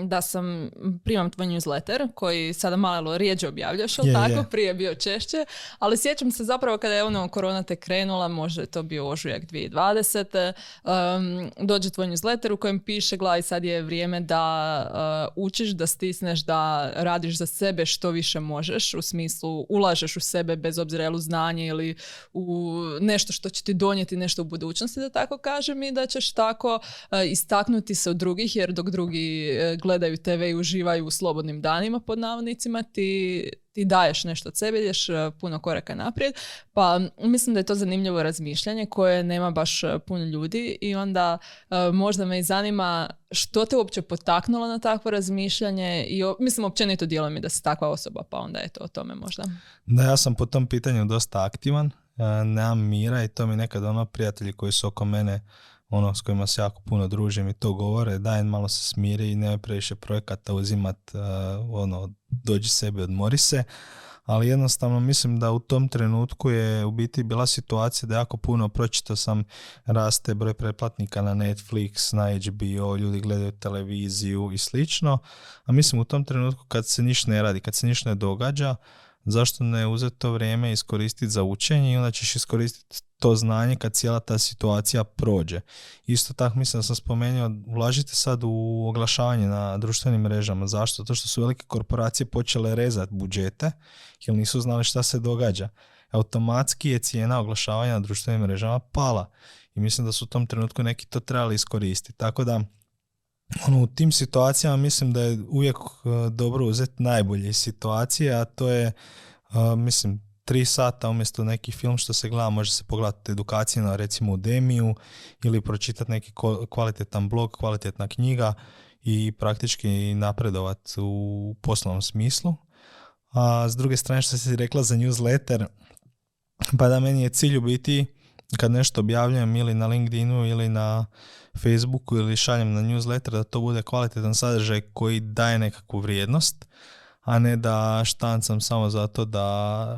da sam primam tvoj newsletter koji sada malo rijeđe objavljaš, ali tako? Yeah. Prije bio češće, ali sjećam se zapravo kada je ono korona te krenula, možda je to bio ožujak 2020. Um, dođe tvoj newsletter u kojem piše, gledaj sad je vrijeme da uh, učiš, da stisneš, da radiš za sebe što više možeš, u smislu ulažeš u sebe bez obzira u znanje ili u nešto što će ti donijeti nešto u budućnosti, da tako kažem, i da ćeš tako e, istaknuti se od drugih, jer dok drugi e, gledaju TV i uživaju u slobodnim danima, pod navodnicima, ti, ti daješ nešto od sebe, ideš e, puno koraka naprijed, pa mislim da je to zanimljivo razmišljanje koje nema baš puno ljudi i onda možda me i zanima što te uopće potaknulo na takvo razmišljanje i mislim općenito djeluje mi da si takva osoba, pa onda je to o tome možda. Da, ja sam po tom pitanju dosta aktivan nemam mira i to mi nekad ono prijatelji koji su oko mene ono s kojima se jako puno družim i to govore, daj malo se smiri i nemoj previše projekata uzimat, ono, dođi sebi, odmori se, ali jednostavno mislim da u tom trenutku je u biti bila situacija da jako puno pročitao sam raste broj pretplatnika na Netflix, na HBO, ljudi gledaju televiziju i slično, a mislim u tom trenutku kad se ništa ne radi, kad se ništa ne događa, zašto ne uzeti to vrijeme i iskoristiti za učenje i onda ćeš iskoristiti to znanje kad cijela ta situacija prođe. Isto tako mislim da sam spomenuo, ulažite sad u oglašavanje na društvenim mrežama. Zašto? To što su velike korporacije počele rezati budžete jer nisu znali šta se događa. automatski je cijena oglašavanja na društvenim mrežama pala. I mislim da su u tom trenutku neki to trebali iskoristiti. Tako da ono, u tim situacijama mislim da je uvijek uh, dobro uzeti najbolje situacije, a to je, uh, mislim, tri sata umjesto neki film što se gleda, može se pogledati edukacije na recimo Demiju ili pročitati neki kvalitetan blog, kvalitetna knjiga i praktički napredovat u poslovnom smislu. A s druge strane što si rekla za newsletter, pa da meni je cilj u biti kad nešto objavljujem ili na LinkedInu ili na Facebooku ili šaljem na newsletter da to bude kvalitetan sadržaj koji daje nekakvu vrijednost, a ne da štancam samo zato da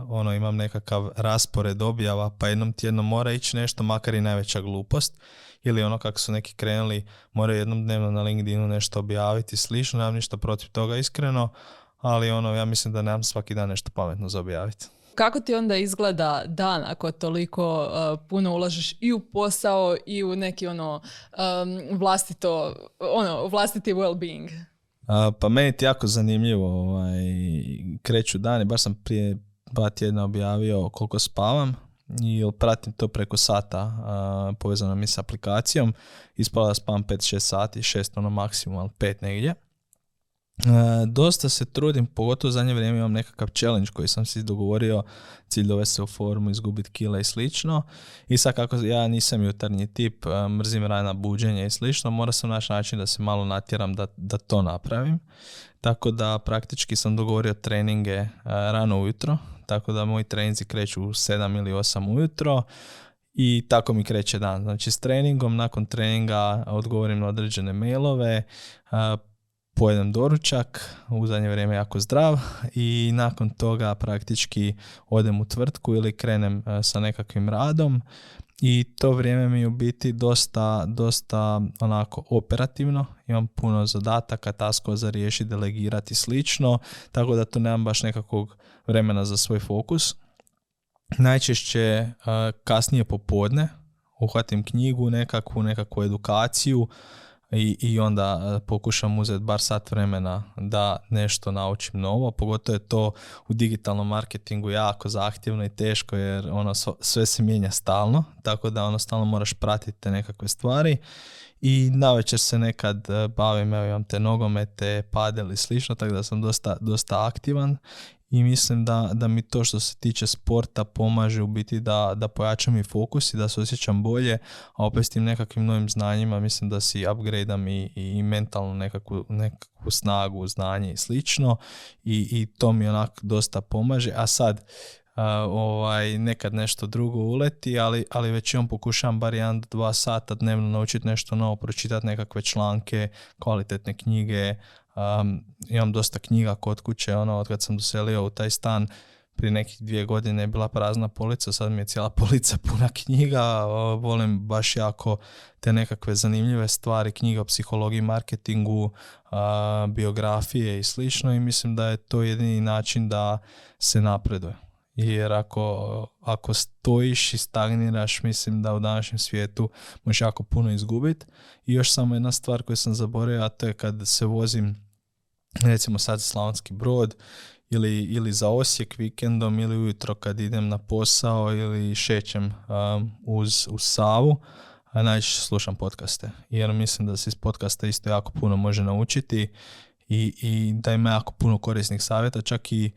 ono imam nekakav raspored objava pa jednom tjedno mora ići nešto makar i najveća glupost ili ono kako su neki krenuli moraju jednom dnevno na LinkedInu nešto objaviti slično, nemam ništa protiv toga iskreno, ali ono ja mislim da nemam svaki dan nešto pametno za objaviti. Kako ti onda izgleda dan ako toliko uh, puno ulažeš i u posao i u neki ono um, vlastito, ono, vlastiti well-being? pa meni je jako zanimljivo ovaj, kreću dani, baš sam prije dva tjedna objavio koliko spavam i pratim to preko sata uh, povezano mi s aplikacijom. Ispala da spavam 5-6 sati, 6 ono maksimum, ali 5 negdje. E, dosta se trudim, pogotovo u zadnje vrijeme imam nekakav challenge koji sam si dogovorio, cilj dovesti se u formu, izgubiti kila i slično. I sad kako ja nisam jutarnji tip, e, mrzim rana buđenje i slično, mora sam naći način da se malo natjeram da, da to napravim. Tako da praktički sam dogovorio treninge e, rano ujutro, tako da moji treninzi kreću u 7 ili 8 ujutro i tako mi kreće dan. Znači s treningom, nakon treninga odgovorim na određene mailove, pojedem doručak, u zadnje vrijeme jako zdrav i nakon toga praktički odem u tvrtku ili krenem e, sa nekakvim radom i to vrijeme mi u biti dosta, dosta onako operativno, imam puno zadataka, taskova za riješiti, delegirati slično, tako da tu nemam baš nekakvog vremena za svoj fokus. Najčešće uh, kasnije popodne uhvatim knjigu, nekakvu, nekakvu edukaciju, i, i onda e, pokušam uzeti bar sat vremena da nešto naučim novo, pogotovo je to u digitalnom marketingu jako zahtjevno i teško jer ono sve se mijenja stalno, tako da ono stalno moraš pratiti te nekakve stvari. I navečer se nekad e, bavim, evo imam te nogomete, padel i slično, tako da sam dosta, dosta aktivan i mislim da, da mi to što se tiče sporta pomaže u biti da, da pojačam i fokus i da se osjećam bolje, a opet s tim nekakvim novim znanjima mislim da si upgradeam i, i mentalno nekakvu, nekakvu snagu, znanje i slično. I, i to mi onak dosta pomaže, a sad Uh, ovaj, nekad nešto drugo uleti, ali, ali već imam pokušavam bar jedan do dva sata dnevno naučiti nešto novo, pročitati nekakve članke, kvalitetne knjige, Um, imam dosta knjiga kod kuće, ono, od kad sam doselio u taj stan, prije nekih dvije godine je bila prazna polica, sad mi je cijela [LAUGHS] polica puna knjiga, volim baš jako te nekakve zanimljive stvari, knjiga o psihologiji, marketingu, biografije i slično i mislim da je to jedini način da se napreduje. Jer ako, ako stojiš i stagniraš, mislim da u današnjem svijetu možeš jako puno izgubiti. I još samo jedna stvar koju sam zaboravio, a to je kad se vozim recimo sad Slavonski brod ili, ili za Osijek vikendom ili ujutro kad idem na posao ili šećem um, uz, uz Savu, a najčešće slušam podcaste. Jer mislim da se iz podcasta isto jako puno može naučiti i, i da ima jako puno korisnih savjeta. Čak i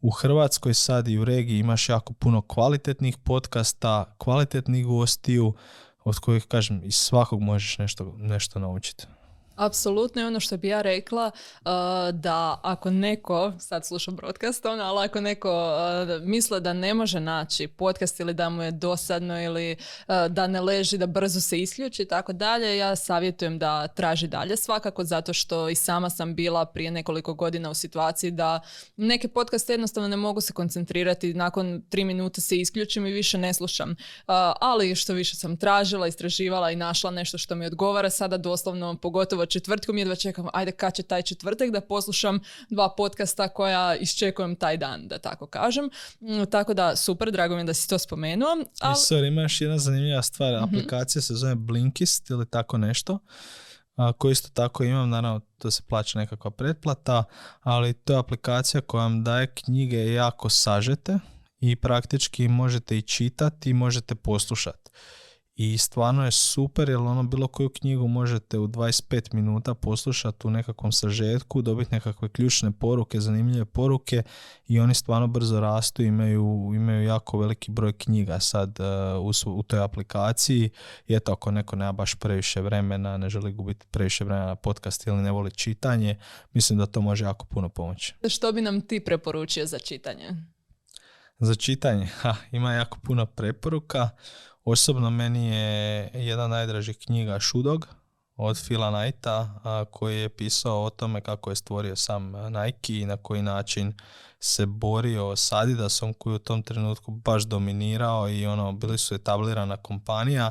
u Hrvatskoj sad i u regiji imaš jako puno kvalitetnih podcasta, kvalitetnih gostiju od kojih, kažem, iz svakog možeš nešto, nešto naučiti. Apsolutno je ono što bi ja rekla uh, da ako neko, sad slušam broadcast, ono, ali ako neko uh, misle da ne može naći podcast ili da mu je dosadno ili uh, da ne leži, da brzo se isključi i tako dalje, ja savjetujem da traži dalje svakako zato što i sama sam bila prije nekoliko godina u situaciji da neke podcaste jednostavno ne mogu se koncentrirati, nakon tri minute se isključim i više ne slušam. Ali što više sam tražila, istraživala i našla nešto što mi odgovara, sada doslovno pogotovo četvrtkom jedva čekam, ajde kad će taj četvrtak da poslušam dva podcasta koja iščekujem taj dan, da tako kažem. Mm, tako da, super, drago mi je da si to spomenuo. Ali... Sorry, imaš jedna zanimljiva stvar, mhm. aplikacija se zove Blinkist ili tako nešto koju isto tako imam, naravno to se plaća nekakva pretplata, ali to je aplikacija koja vam daje knjige jako sažete i praktički možete i čitati i možete poslušati. I stvarno je super jer ono bilo koju knjigu možete u 25 minuta poslušati u nekakvom sažetku, dobiti nekakve ključne poruke, zanimljive poruke i oni stvarno brzo rastu, imaju, imaju jako veliki broj knjiga sad uh, u, u toj aplikaciji i eto ako neko nema baš previše vremena, ne želi gubiti previše vremena na podcast ili ne voli čitanje, mislim da to može jako puno pomoći. Što bi nam ti preporučio za čitanje? Za čitanje? [LAUGHS] Ha, ima jako puno preporuka. Osobno meni je jedna najdražih knjiga Šudog od Phila Knighta koji je pisao o tome kako je stvorio sam Nike i na koji način se borio s Adidasom koji u tom trenutku baš dominirao i ono bili su etablirana kompanija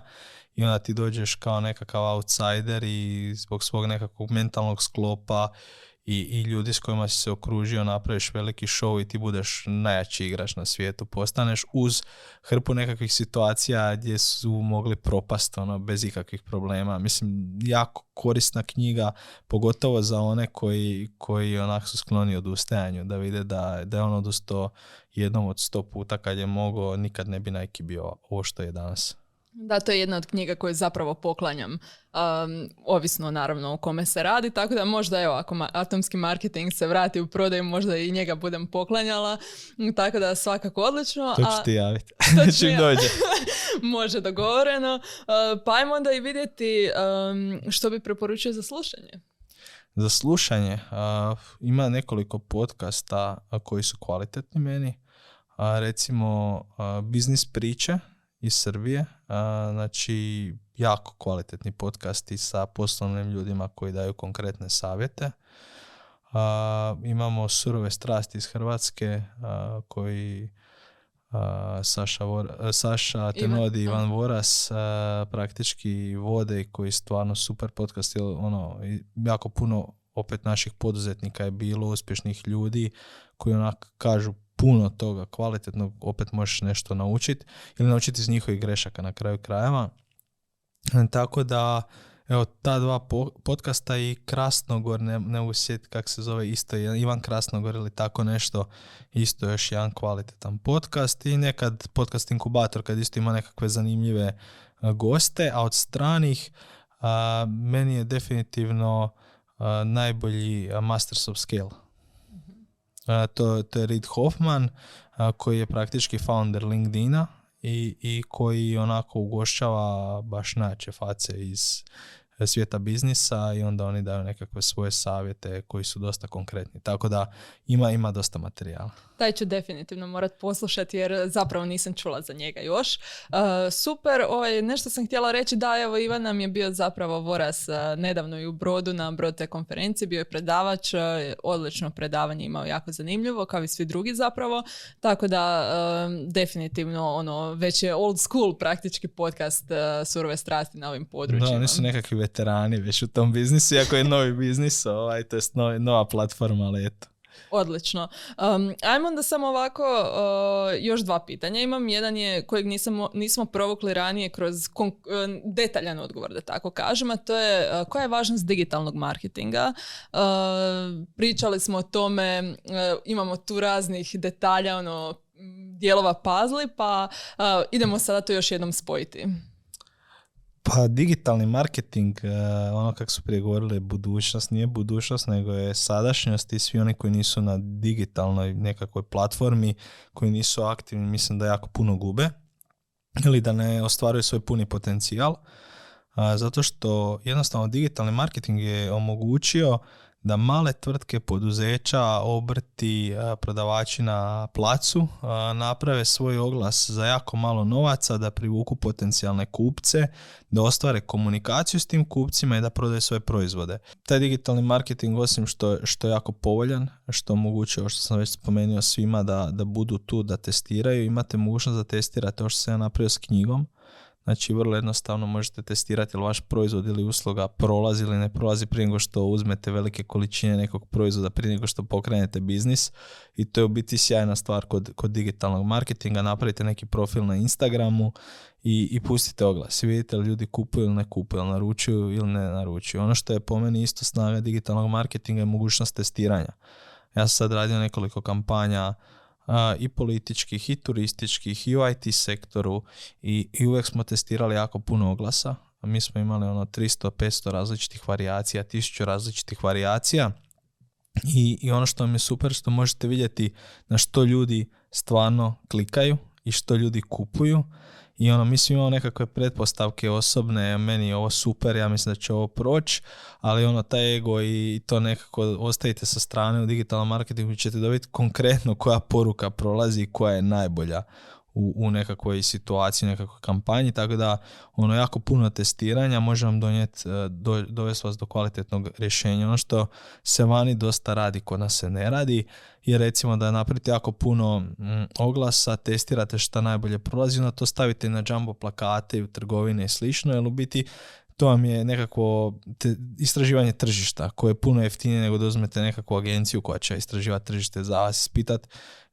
i onda ti dođeš kao nekakav outsider i zbog svog nekakvog mentalnog sklopa i, i ljudi s kojima si se okružio napraviš veliki show i ti budeš najjači igrač na svijetu. Postaneš uz hrpu nekakvih situacija gdje su mogli propast ono, bez ikakvih problema. Mislim, jako korisna knjiga, pogotovo za one koji, koji onak su skloni odustajanju, da vide da, da je on odustao jednom od sto puta kad je mogao, nikad ne bi Nike bio ovo što je danas. Da, to je jedna od knjiga koju zapravo poklanjam, um, ovisno naravno o kome se radi, tako da možda evo ako ma- atomski marketing se vrati u prodaju, možda i njega budem poklanjala, tako da svakako odlično. To ću ti javiti, [LAUGHS] [LAUGHS] čim dođe. [LAUGHS] Može dogovoreno, uh, pa ajmo onda i vidjeti um, što bi preporučio za slušanje. Za slušanje uh, ima nekoliko podcasta koji su kvalitetni meni, recimo biznis priče, iz Srbije. Znači, jako kvalitetni podcasti sa poslovnim ljudima koji daju konkretne savjete. Imamo surove strasti iz Hrvatske koji Saša, Saša Tenodi i Ivan Voras praktički vode i koji stvarno super podcast. Ono, jako puno opet naših poduzetnika je bilo, uspješnih ljudi koji onak kažu puno toga kvalitetnog, opet možeš nešto naučiti ili naučiti iz njihovih grešaka na kraju krajeva. Tako da, evo, ta dva podcasta i Krasnogor, ne, ne sjetiti kako se zove isto, Ivan Krasnogor ili tako nešto, isto još jedan kvalitetan podcast i nekad podcast inkubator kad isto ima nekakve zanimljive goste, a od stranih a, meni je definitivno najbolji Masters of Scale to, to je Reid Hoffman koji je praktički founder LinkedIna i, i koji onako ugošćava baš najjače face iz svijeta biznisa i onda oni daju nekakve svoje savjete koji su dosta konkretni. Tako da ima, ima dosta materijala. Taj ću definitivno morat poslušati jer zapravo nisam čula za njega još. Uh, super, ovaj, nešto sam htjela reći da evo Ivan nam je bio zapravo voras uh, nedavno i u Brodu na Brod te konferencije, bio je predavač, uh, odlično predavanje imao jako zanimljivo kao i svi drugi zapravo, tako da um, definitivno ono već je old school praktički podcast surove strasti na ovim područjima. Da, oni su nekakvi veterani već u tom biznisu, iako je novi biznis, ovaj, to je nova platforma, ali eto. Odlično. Um, ajmo onda samo ovako uh, još dva pitanja. Imam jedan je kojeg nisam, nismo provukli ranije kroz uh, detaljan odgovor, da tako kažem, a to je uh, koja je važnost digitalnog marketinga. pričali smo o tome, imamo tu raznih detalja, ono, dijelova pazli, pa idemo sada to još jednom spojiti. Pa digitalni marketing, e, ono kako su prije govorili, budućnost nije budućnost, nego je sadašnjost i svi oni koji nisu na digitalnoj nekakvoj platformi, koji nisu aktivni, mislim da jako puno gube ili da ne ostvaruju svoj puni potencijal. Zato što jednostavno digitalni marketing je omogućio da male tvrtke, poduzeća, obrti, prodavači na placu naprave svoj oglas za jako malo novaca, da privuku potencijalne kupce, da ostvare komunikaciju s tim kupcima i da prodaju svoje proizvode. Taj digitalni marketing, osim što, što je jako povoljan, što omogućuje, što sam već spomenuo svima da, da budu tu, da testiraju, imate mogućnost da testirate to što sam ja napravio s knjigom, Znači vrlo jednostavno možete testirati ili vaš proizvod ili usluga prolazi ili ne prolazi prije nego što uzmete velike količine nekog proizvoda, prije nego što pokrenete biznis i to je u biti sjajna stvar kod, kod digitalnog marketinga. Napravite neki profil na Instagramu i, i pustite oglas vidite li ljudi kupuju ili ne kupuju, ili naručuju ili ne naručuju. Ono što je po meni isto snaga digitalnog marketinga je mogućnost testiranja. Ja sam sad radio nekoliko kampanja i političkih, i turističkih, i u IT sektoru. I, i uvijek smo testirali jako puno oglasa. Mi smo imali ono 300-500 različitih varijacija, 1000 različitih varijacija. I, i ono što mi je super što možete vidjeti na što ljudi stvarno klikaju i što ljudi kupuju i ono, mislim imamo nekakve pretpostavke osobne, meni je ovo super, ja mislim da će ovo proći, ali ono, taj ego i to nekako ostavite sa strane u digitalnom marketingu ćete dobiti konkretno koja poruka prolazi i koja je najbolja u, u nekakvoj situaciji, nekakvoj kampanji, tako da ono jako puno testiranja može vam donijeti, e, do, dovesti vas do kvalitetnog rješenja. Ono što se vani dosta radi, kod nas se ne radi, je recimo da napravite jako puno mm, oglasa, testirate šta najbolje prolazi, onda to stavite na jumbo plakate u trgovine i slično, jer u biti to vam je nekako istraživanje tržišta koje je puno jeftinije nego da uzmete nekakvu agenciju koja će istraživati tržište za vas ispitati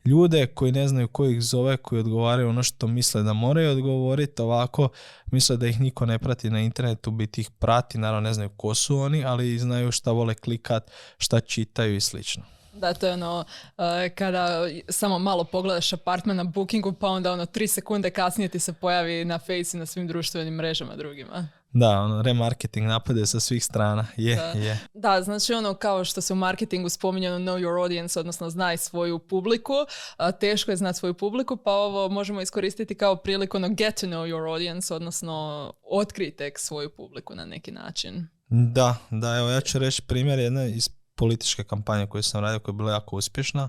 ljude koji ne znaju ko ih zove, koji odgovaraju ono što misle da moraju odgovoriti, ovako misle da ih niko ne prati na internetu, biti ih prati, naravno ne znaju ko su oni, ali znaju šta vole klikat, šta čitaju i slično. Da, to je ono, eh, kada samo malo pogledaš apartman na bookingu, pa onda ono tri sekunde kasnije ti se pojavi na Face i na svim društvenim mrežama drugima. Da, ono, remarketing napade sa svih strana. Je, da. je. Da, znači ono kao što se u marketingu spominjano know your audience, odnosno znaj svoju publiku, a, teško je znati svoju publiku, pa ovo možemo iskoristiti kao priliku ono get to know your audience, odnosno otkrij tek svoju publiku na neki način. Da, da, evo ja ću reći primjer jedne iz političke kampanje koju sam radio koja je bila jako uspješna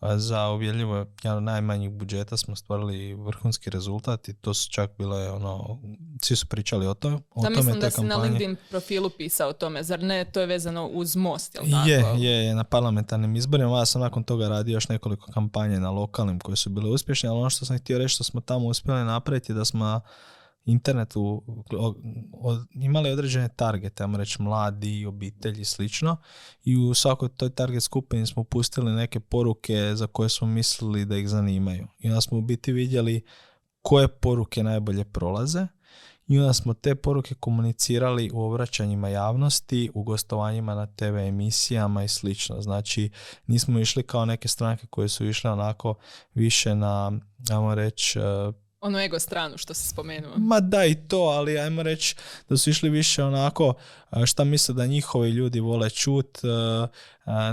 za uvjerljivo jedan najmanjih budžeta smo stvorili vrhunski rezultat i to su čak bile ono, svi su pričali o, to, o da, tome mislim da si na LinkedIn profilu pisao o tome, zar ne, to je vezano uz most, jel tako? Je, je, je, na parlamentarnim izborima, ja sam nakon toga radio još nekoliko kampanje na lokalnim koje su bile uspješne, ali ono što sam htio reći što smo tamo uspjeli napraviti da smo internetu imali određene targete, ajmo reći mladi, obitelji i slično i u svakoj toj target skupini smo pustili neke poruke za koje smo mislili da ih zanimaju. I onda smo u biti vidjeli koje poruke najbolje prolaze i onda smo te poruke komunicirali u obraćanjima javnosti, u gostovanjima na TV emisijama i slično. Znači, nismo išli kao neke stranke koje su išle onako više na, ajmo reći, ono ego stranu što se spomenuo. Ma da i to, ali ajmo reći da su išli više onako šta misle da njihovi ljudi vole čut,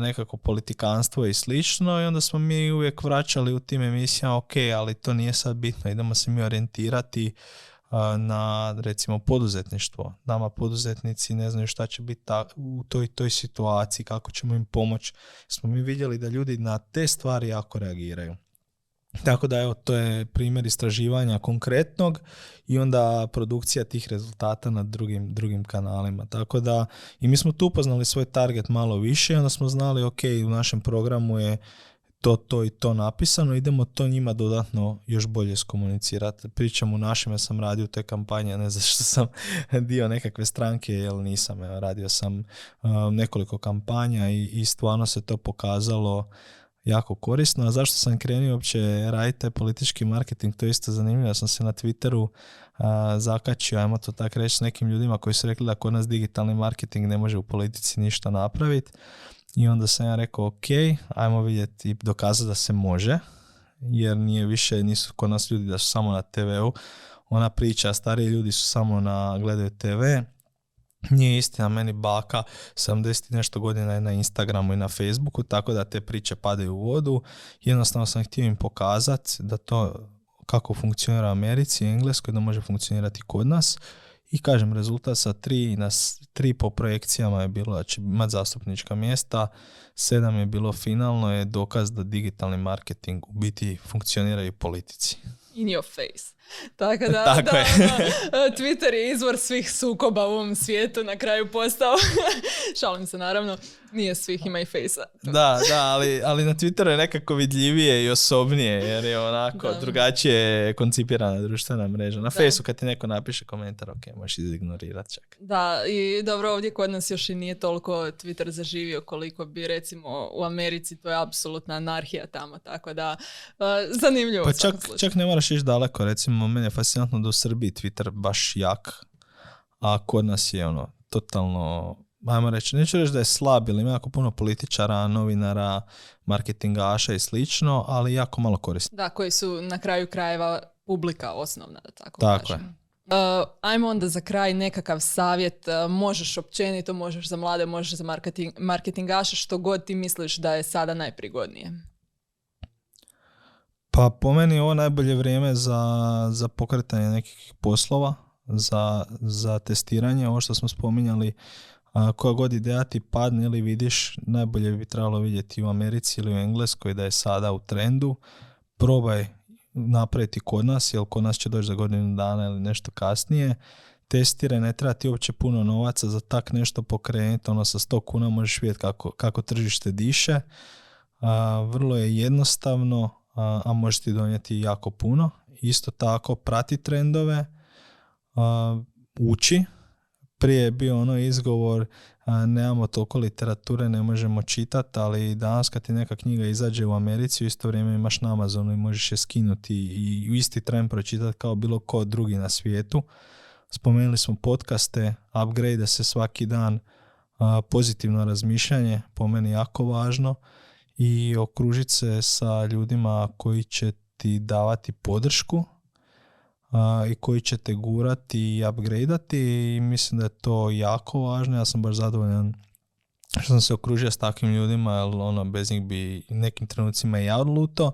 nekako politikanstvo i slično i onda smo mi uvijek vraćali u tim emisijama, ok, ali to nije sad bitno, idemo se mi orijentirati na recimo poduzetništvo. Nama poduzetnici ne znaju šta će biti u toj toj situaciji, kako ćemo im pomoći. Smo mi vidjeli da ljudi na te stvari jako reagiraju. Tako da evo, to je primjer istraživanja konkretnog i onda produkcija tih rezultata na drugim, drugim kanalima. Tako da i mi smo tu upoznali svoj target malo više i onda smo znali ok, u našem programu je to, to i to napisano, idemo to njima dodatno još bolje skomunicirati. Pričam u našem, ja sam radio te kampanje, ne zato što sam [LAUGHS] dio nekakve stranke, jer nisam, radio sam nekoliko kampanja i, i stvarno se to pokazalo jako korisno. A zašto sam krenio uopće raditi politički marketing, to je isto zanimljivo. Ja sam se na Twitteru a, zakačio, ajmo to tako reći, s nekim ljudima koji su rekli da kod nas digitalni marketing ne može u politici ništa napraviti. I onda sam ja rekao, ok, ajmo vidjeti i dokazati da se može, jer nije više, nisu kod nas ljudi da su samo na TV-u. Ona priča, stariji ljudi su samo na gledaju TV, nije istina, meni baka 70 nešto godina je na Instagramu i na Facebooku, tako da te priče padaju u vodu. Jednostavno sam htio im pokazati da to kako funkcionira u Americi i Engleskoj, da može funkcionirati kod nas. I kažem, rezultat sa tri, na, tri po projekcijama je bilo da će imati zastupnička mjesta, sedam je bilo finalno, je dokaz da digitalni marketing u biti funkcionira i u politici. In your face. Tako da, Tako da, da, Twitter je izvor svih sukoba u ovom svijetu na kraju postao. [LAUGHS] Šalim se naravno, nije svih ima i fejsa. Da, da, ali, ali na Twitteru je nekako vidljivije i osobnije jer je onako da. drugačije koncipirana društvena mreža. Na fejsu kad ti neko napiše komentar, ok, možeš izignorirati čak. Da, i dobro, ovdje kod nas još i nije toliko Twitter zaživio koliko bi recimo u Americi, to je apsolutna anarhija tamo, tako da uh, zanimljivo. Pa čak, čak ne moraš ići daleko, recimo meni je fascinantno da u Srbiji Twitter baš jak, a kod nas je ono totalno ajmo reći, neću reći da je slab, ili ima jako puno političara, novinara, marketingaša i slično, ali jako malo koristi. Da, koji su na kraju krajeva publika osnovna, da tako, Tako kažem. Uh, ajmo onda za kraj nekakav savjet, uh, možeš općenito, možeš za mlade, možeš za marketing, marketingaše, što god ti misliš da je sada najprigodnije. Pa po meni ovo najbolje vrijeme za, za pokretanje nekih poslova, za, za testiranje, ovo što smo spominjali, a, koja god ideja ti padne ili vidiš, najbolje bi trebalo vidjeti u Americi ili u Engleskoj da je sada u trendu. Probaj napraviti kod nas, jer kod nas će doći za godinu dana ili nešto kasnije. Testiraj, ne treba ti uopće puno novaca za tak nešto pokrenuti, ono sa 100 kuna možeš vidjeti kako, kako tržište diše. A, vrlo je jednostavno, a, a može ti donijeti jako puno. Isto tako prati trendove, uči. Prije je bio ono izgovor nemamo toliko literature, ne možemo čitati, ali danas kad ti neka knjiga izađe u Americi, u isto vrijeme imaš na Amazonu i možeš je skinuti i u isti tren pročitati kao bilo ko drugi na svijetu. Spomenuli smo podcaste, upgrade se svaki dan, pozitivno razmišljanje, po meni jako važno i okružiti se sa ljudima koji će ti davati podršku a, i koji će te gurati i upgradeati i mislim da je to jako važno. Ja sam baš zadovoljan što sam se okružio s takvim ljudima, jer ono, bez njih bi nekim trenucima i ja odluto.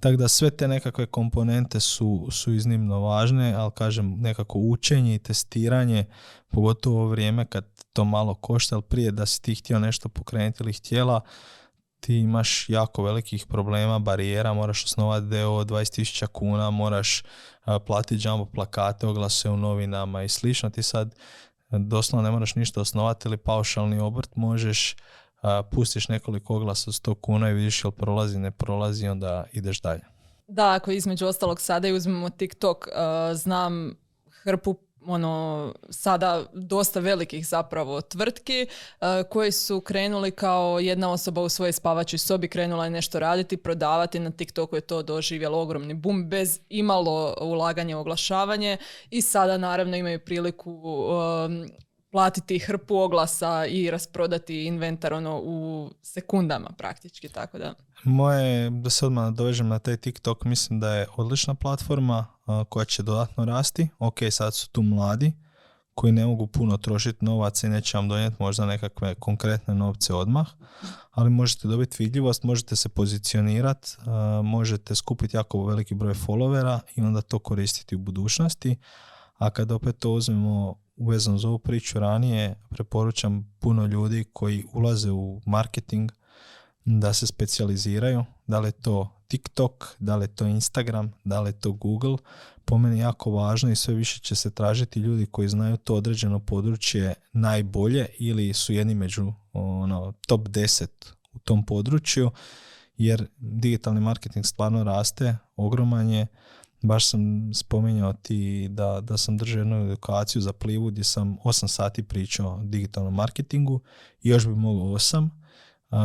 Tako da sve te nekakve komponente su, su iznimno važne, ali kažem nekako učenje i testiranje, pogotovo u vrijeme kad to malo košta, ali prije da si ti htio nešto pokrenuti ili htjela, ti imaš jako velikih problema, barijera, moraš osnovati deo 20.000 kuna, moraš platiti jumbo plakate, oglase u novinama i slično. Ti sad doslovno ne moraš ništa osnovati ili paušalni obrt, možeš pustiš nekoliko oglasa 100 kuna i vidiš jel prolazi, ne prolazi, onda ideš dalje. Da, ako između ostalog sada i uzmemo TikTok, znam hrpu ono sada dosta velikih zapravo tvrtki uh, koji su krenuli kao jedna osoba u svojoj spavačoj sobi krenula je nešto raditi, prodavati na TikToku je to doživjelo ogromni bum bez imalo ulaganja u oglašavanje i sada naravno imaju priliku um, platiti hrpu oglasa i rasprodati inventar ono u sekundama praktički, tako da. Moje, da se odmah dovežem na taj TikTok, mislim da je odlična platforma koja će dodatno rasti. Ok, sad su tu mladi koji ne mogu puno trošiti novaca i neće vam donijeti možda nekakve konkretne novce odmah, ali možete dobiti vidljivost, možete se pozicionirati, možete skupiti jako veliki broj followera i onda to koristiti u budućnosti. A kad opet to uzmemo uvezano za ovu priču ranije, preporučam puno ljudi koji ulaze u marketing da se specijaliziraju, da li je to TikTok, da li je to Instagram, da li je to Google, po meni jako važno i sve više će se tražiti ljudi koji znaju to određeno područje najbolje ili su jedni među ono, top 10 u tom području, jer digitalni marketing stvarno raste, ogroman je, baš sam spominjao ti da, da sam držao jednu edukaciju za plivu gdje sam 8 sati pričao o digitalnom marketingu i još bi mogao 8.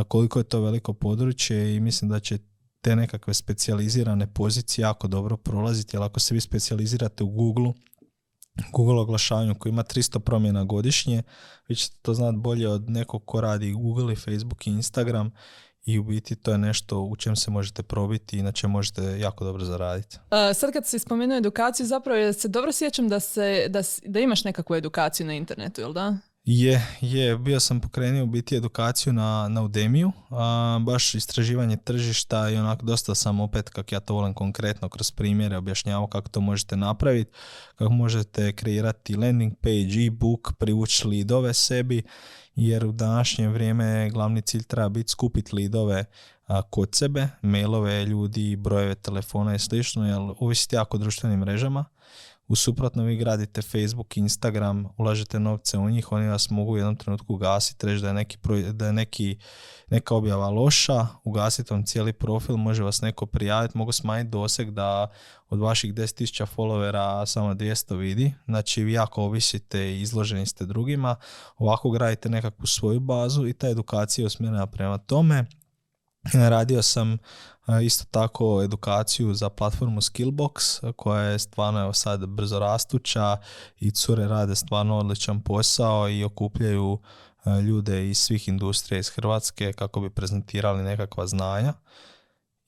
koliko je to veliko područje i mislim da će te nekakve specijalizirane pozicije jako dobro prolaziti, jer ako se vi specijalizirate u Google, Google oglašavanju koji ima 300 promjena godišnje, vi ćete to znati bolje od nekog ko radi Google i Facebook i Instagram i u biti to je nešto u čem se možete probiti i na čem možete jako dobro zaraditi. Uh, sad kad se spomenuo edukaciju, zapravo se dobro sjećam da, se, da, da imaš nekakvu edukaciju na internetu, jel da? Je, je, bio sam pokrenuo biti edukaciju na, na Udemiju, a, baš istraživanje tržišta i onako dosta sam opet, kako ja to volim konkretno, kroz primjere objašnjavao kako to možete napraviti, kako možete kreirati landing page, e-book, privući lidove sebi, jer u današnje vrijeme glavni cilj treba biti skupiti lidove a, kod sebe, mailove ljudi, brojeve telefona i slično, jer ovisite jako o društvenim mrežama, u suprotno vi gradite Facebook, Instagram, ulažete novce u njih, oni vas mogu u jednom trenutku ugasiti, reći da je, neki, da je neki, neka objava loša, ugasiti vam cijeli profil, može vas neko prijaviti, mogu smanjiti doseg da od vaših 10.000 followera samo 200 vidi, znači vi jako ovisite i izloženi ste drugima, ovako gradite nekakvu svoju bazu i ta edukacija je usmjerena prema tome. Radio sam Isto tako edukaciju za platformu Skillbox koja je stvarno evo sad brzo rastuća i cure rade stvarno odličan posao i okupljaju e, ljude iz svih industrija iz Hrvatske kako bi prezentirali nekakva znanja.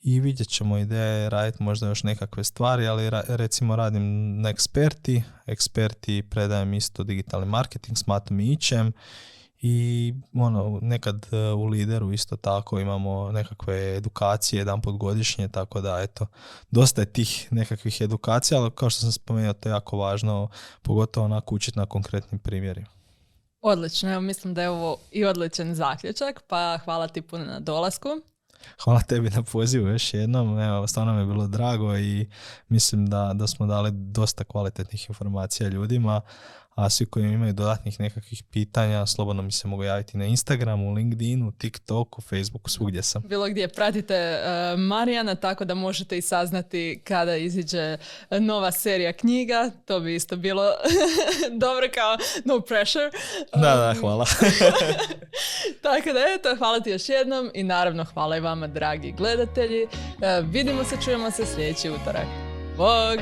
I vidjet ćemo ideje raditi možda još nekakve stvari, ali recimo radim na eksperti, eksperti predajem isto digitalni marketing s Matom Ićem i ono, nekad e, u lideru isto tako imamo nekakve edukacije jedan put godišnje, tako da eto, dosta je tih nekakvih edukacija, ali kao što sam spomenuo, to je jako važno, pogotovo onako učiti na konkretnim primjerima. Odlično, evo mislim da je ovo i odličan zaključak, pa hvala ti puno na dolasku. Hvala tebi na pozivu još jednom, evo, stvarno mi je bilo drago i mislim da, da smo dali dosta kvalitetnih informacija ljudima, a svi koji imaju dodatnih nekakvih pitanja, slobodno mi se mogu javiti na Instagramu, LinkedInu, TikToku, Facebooku, svugdje sam. Bilo gdje pratite uh, Marijana, tako da možete i saznati kada iziđe nova serija knjiga, to bi isto bilo [LAUGHS] dobro kao no pressure. Da, da, um, hvala. [LAUGHS] tako da eto, hvala ti još jednom i naravno hvala i vama dragi gledatelji. Uh, vidimo se, čujemo se sljedeći utorak. Bog!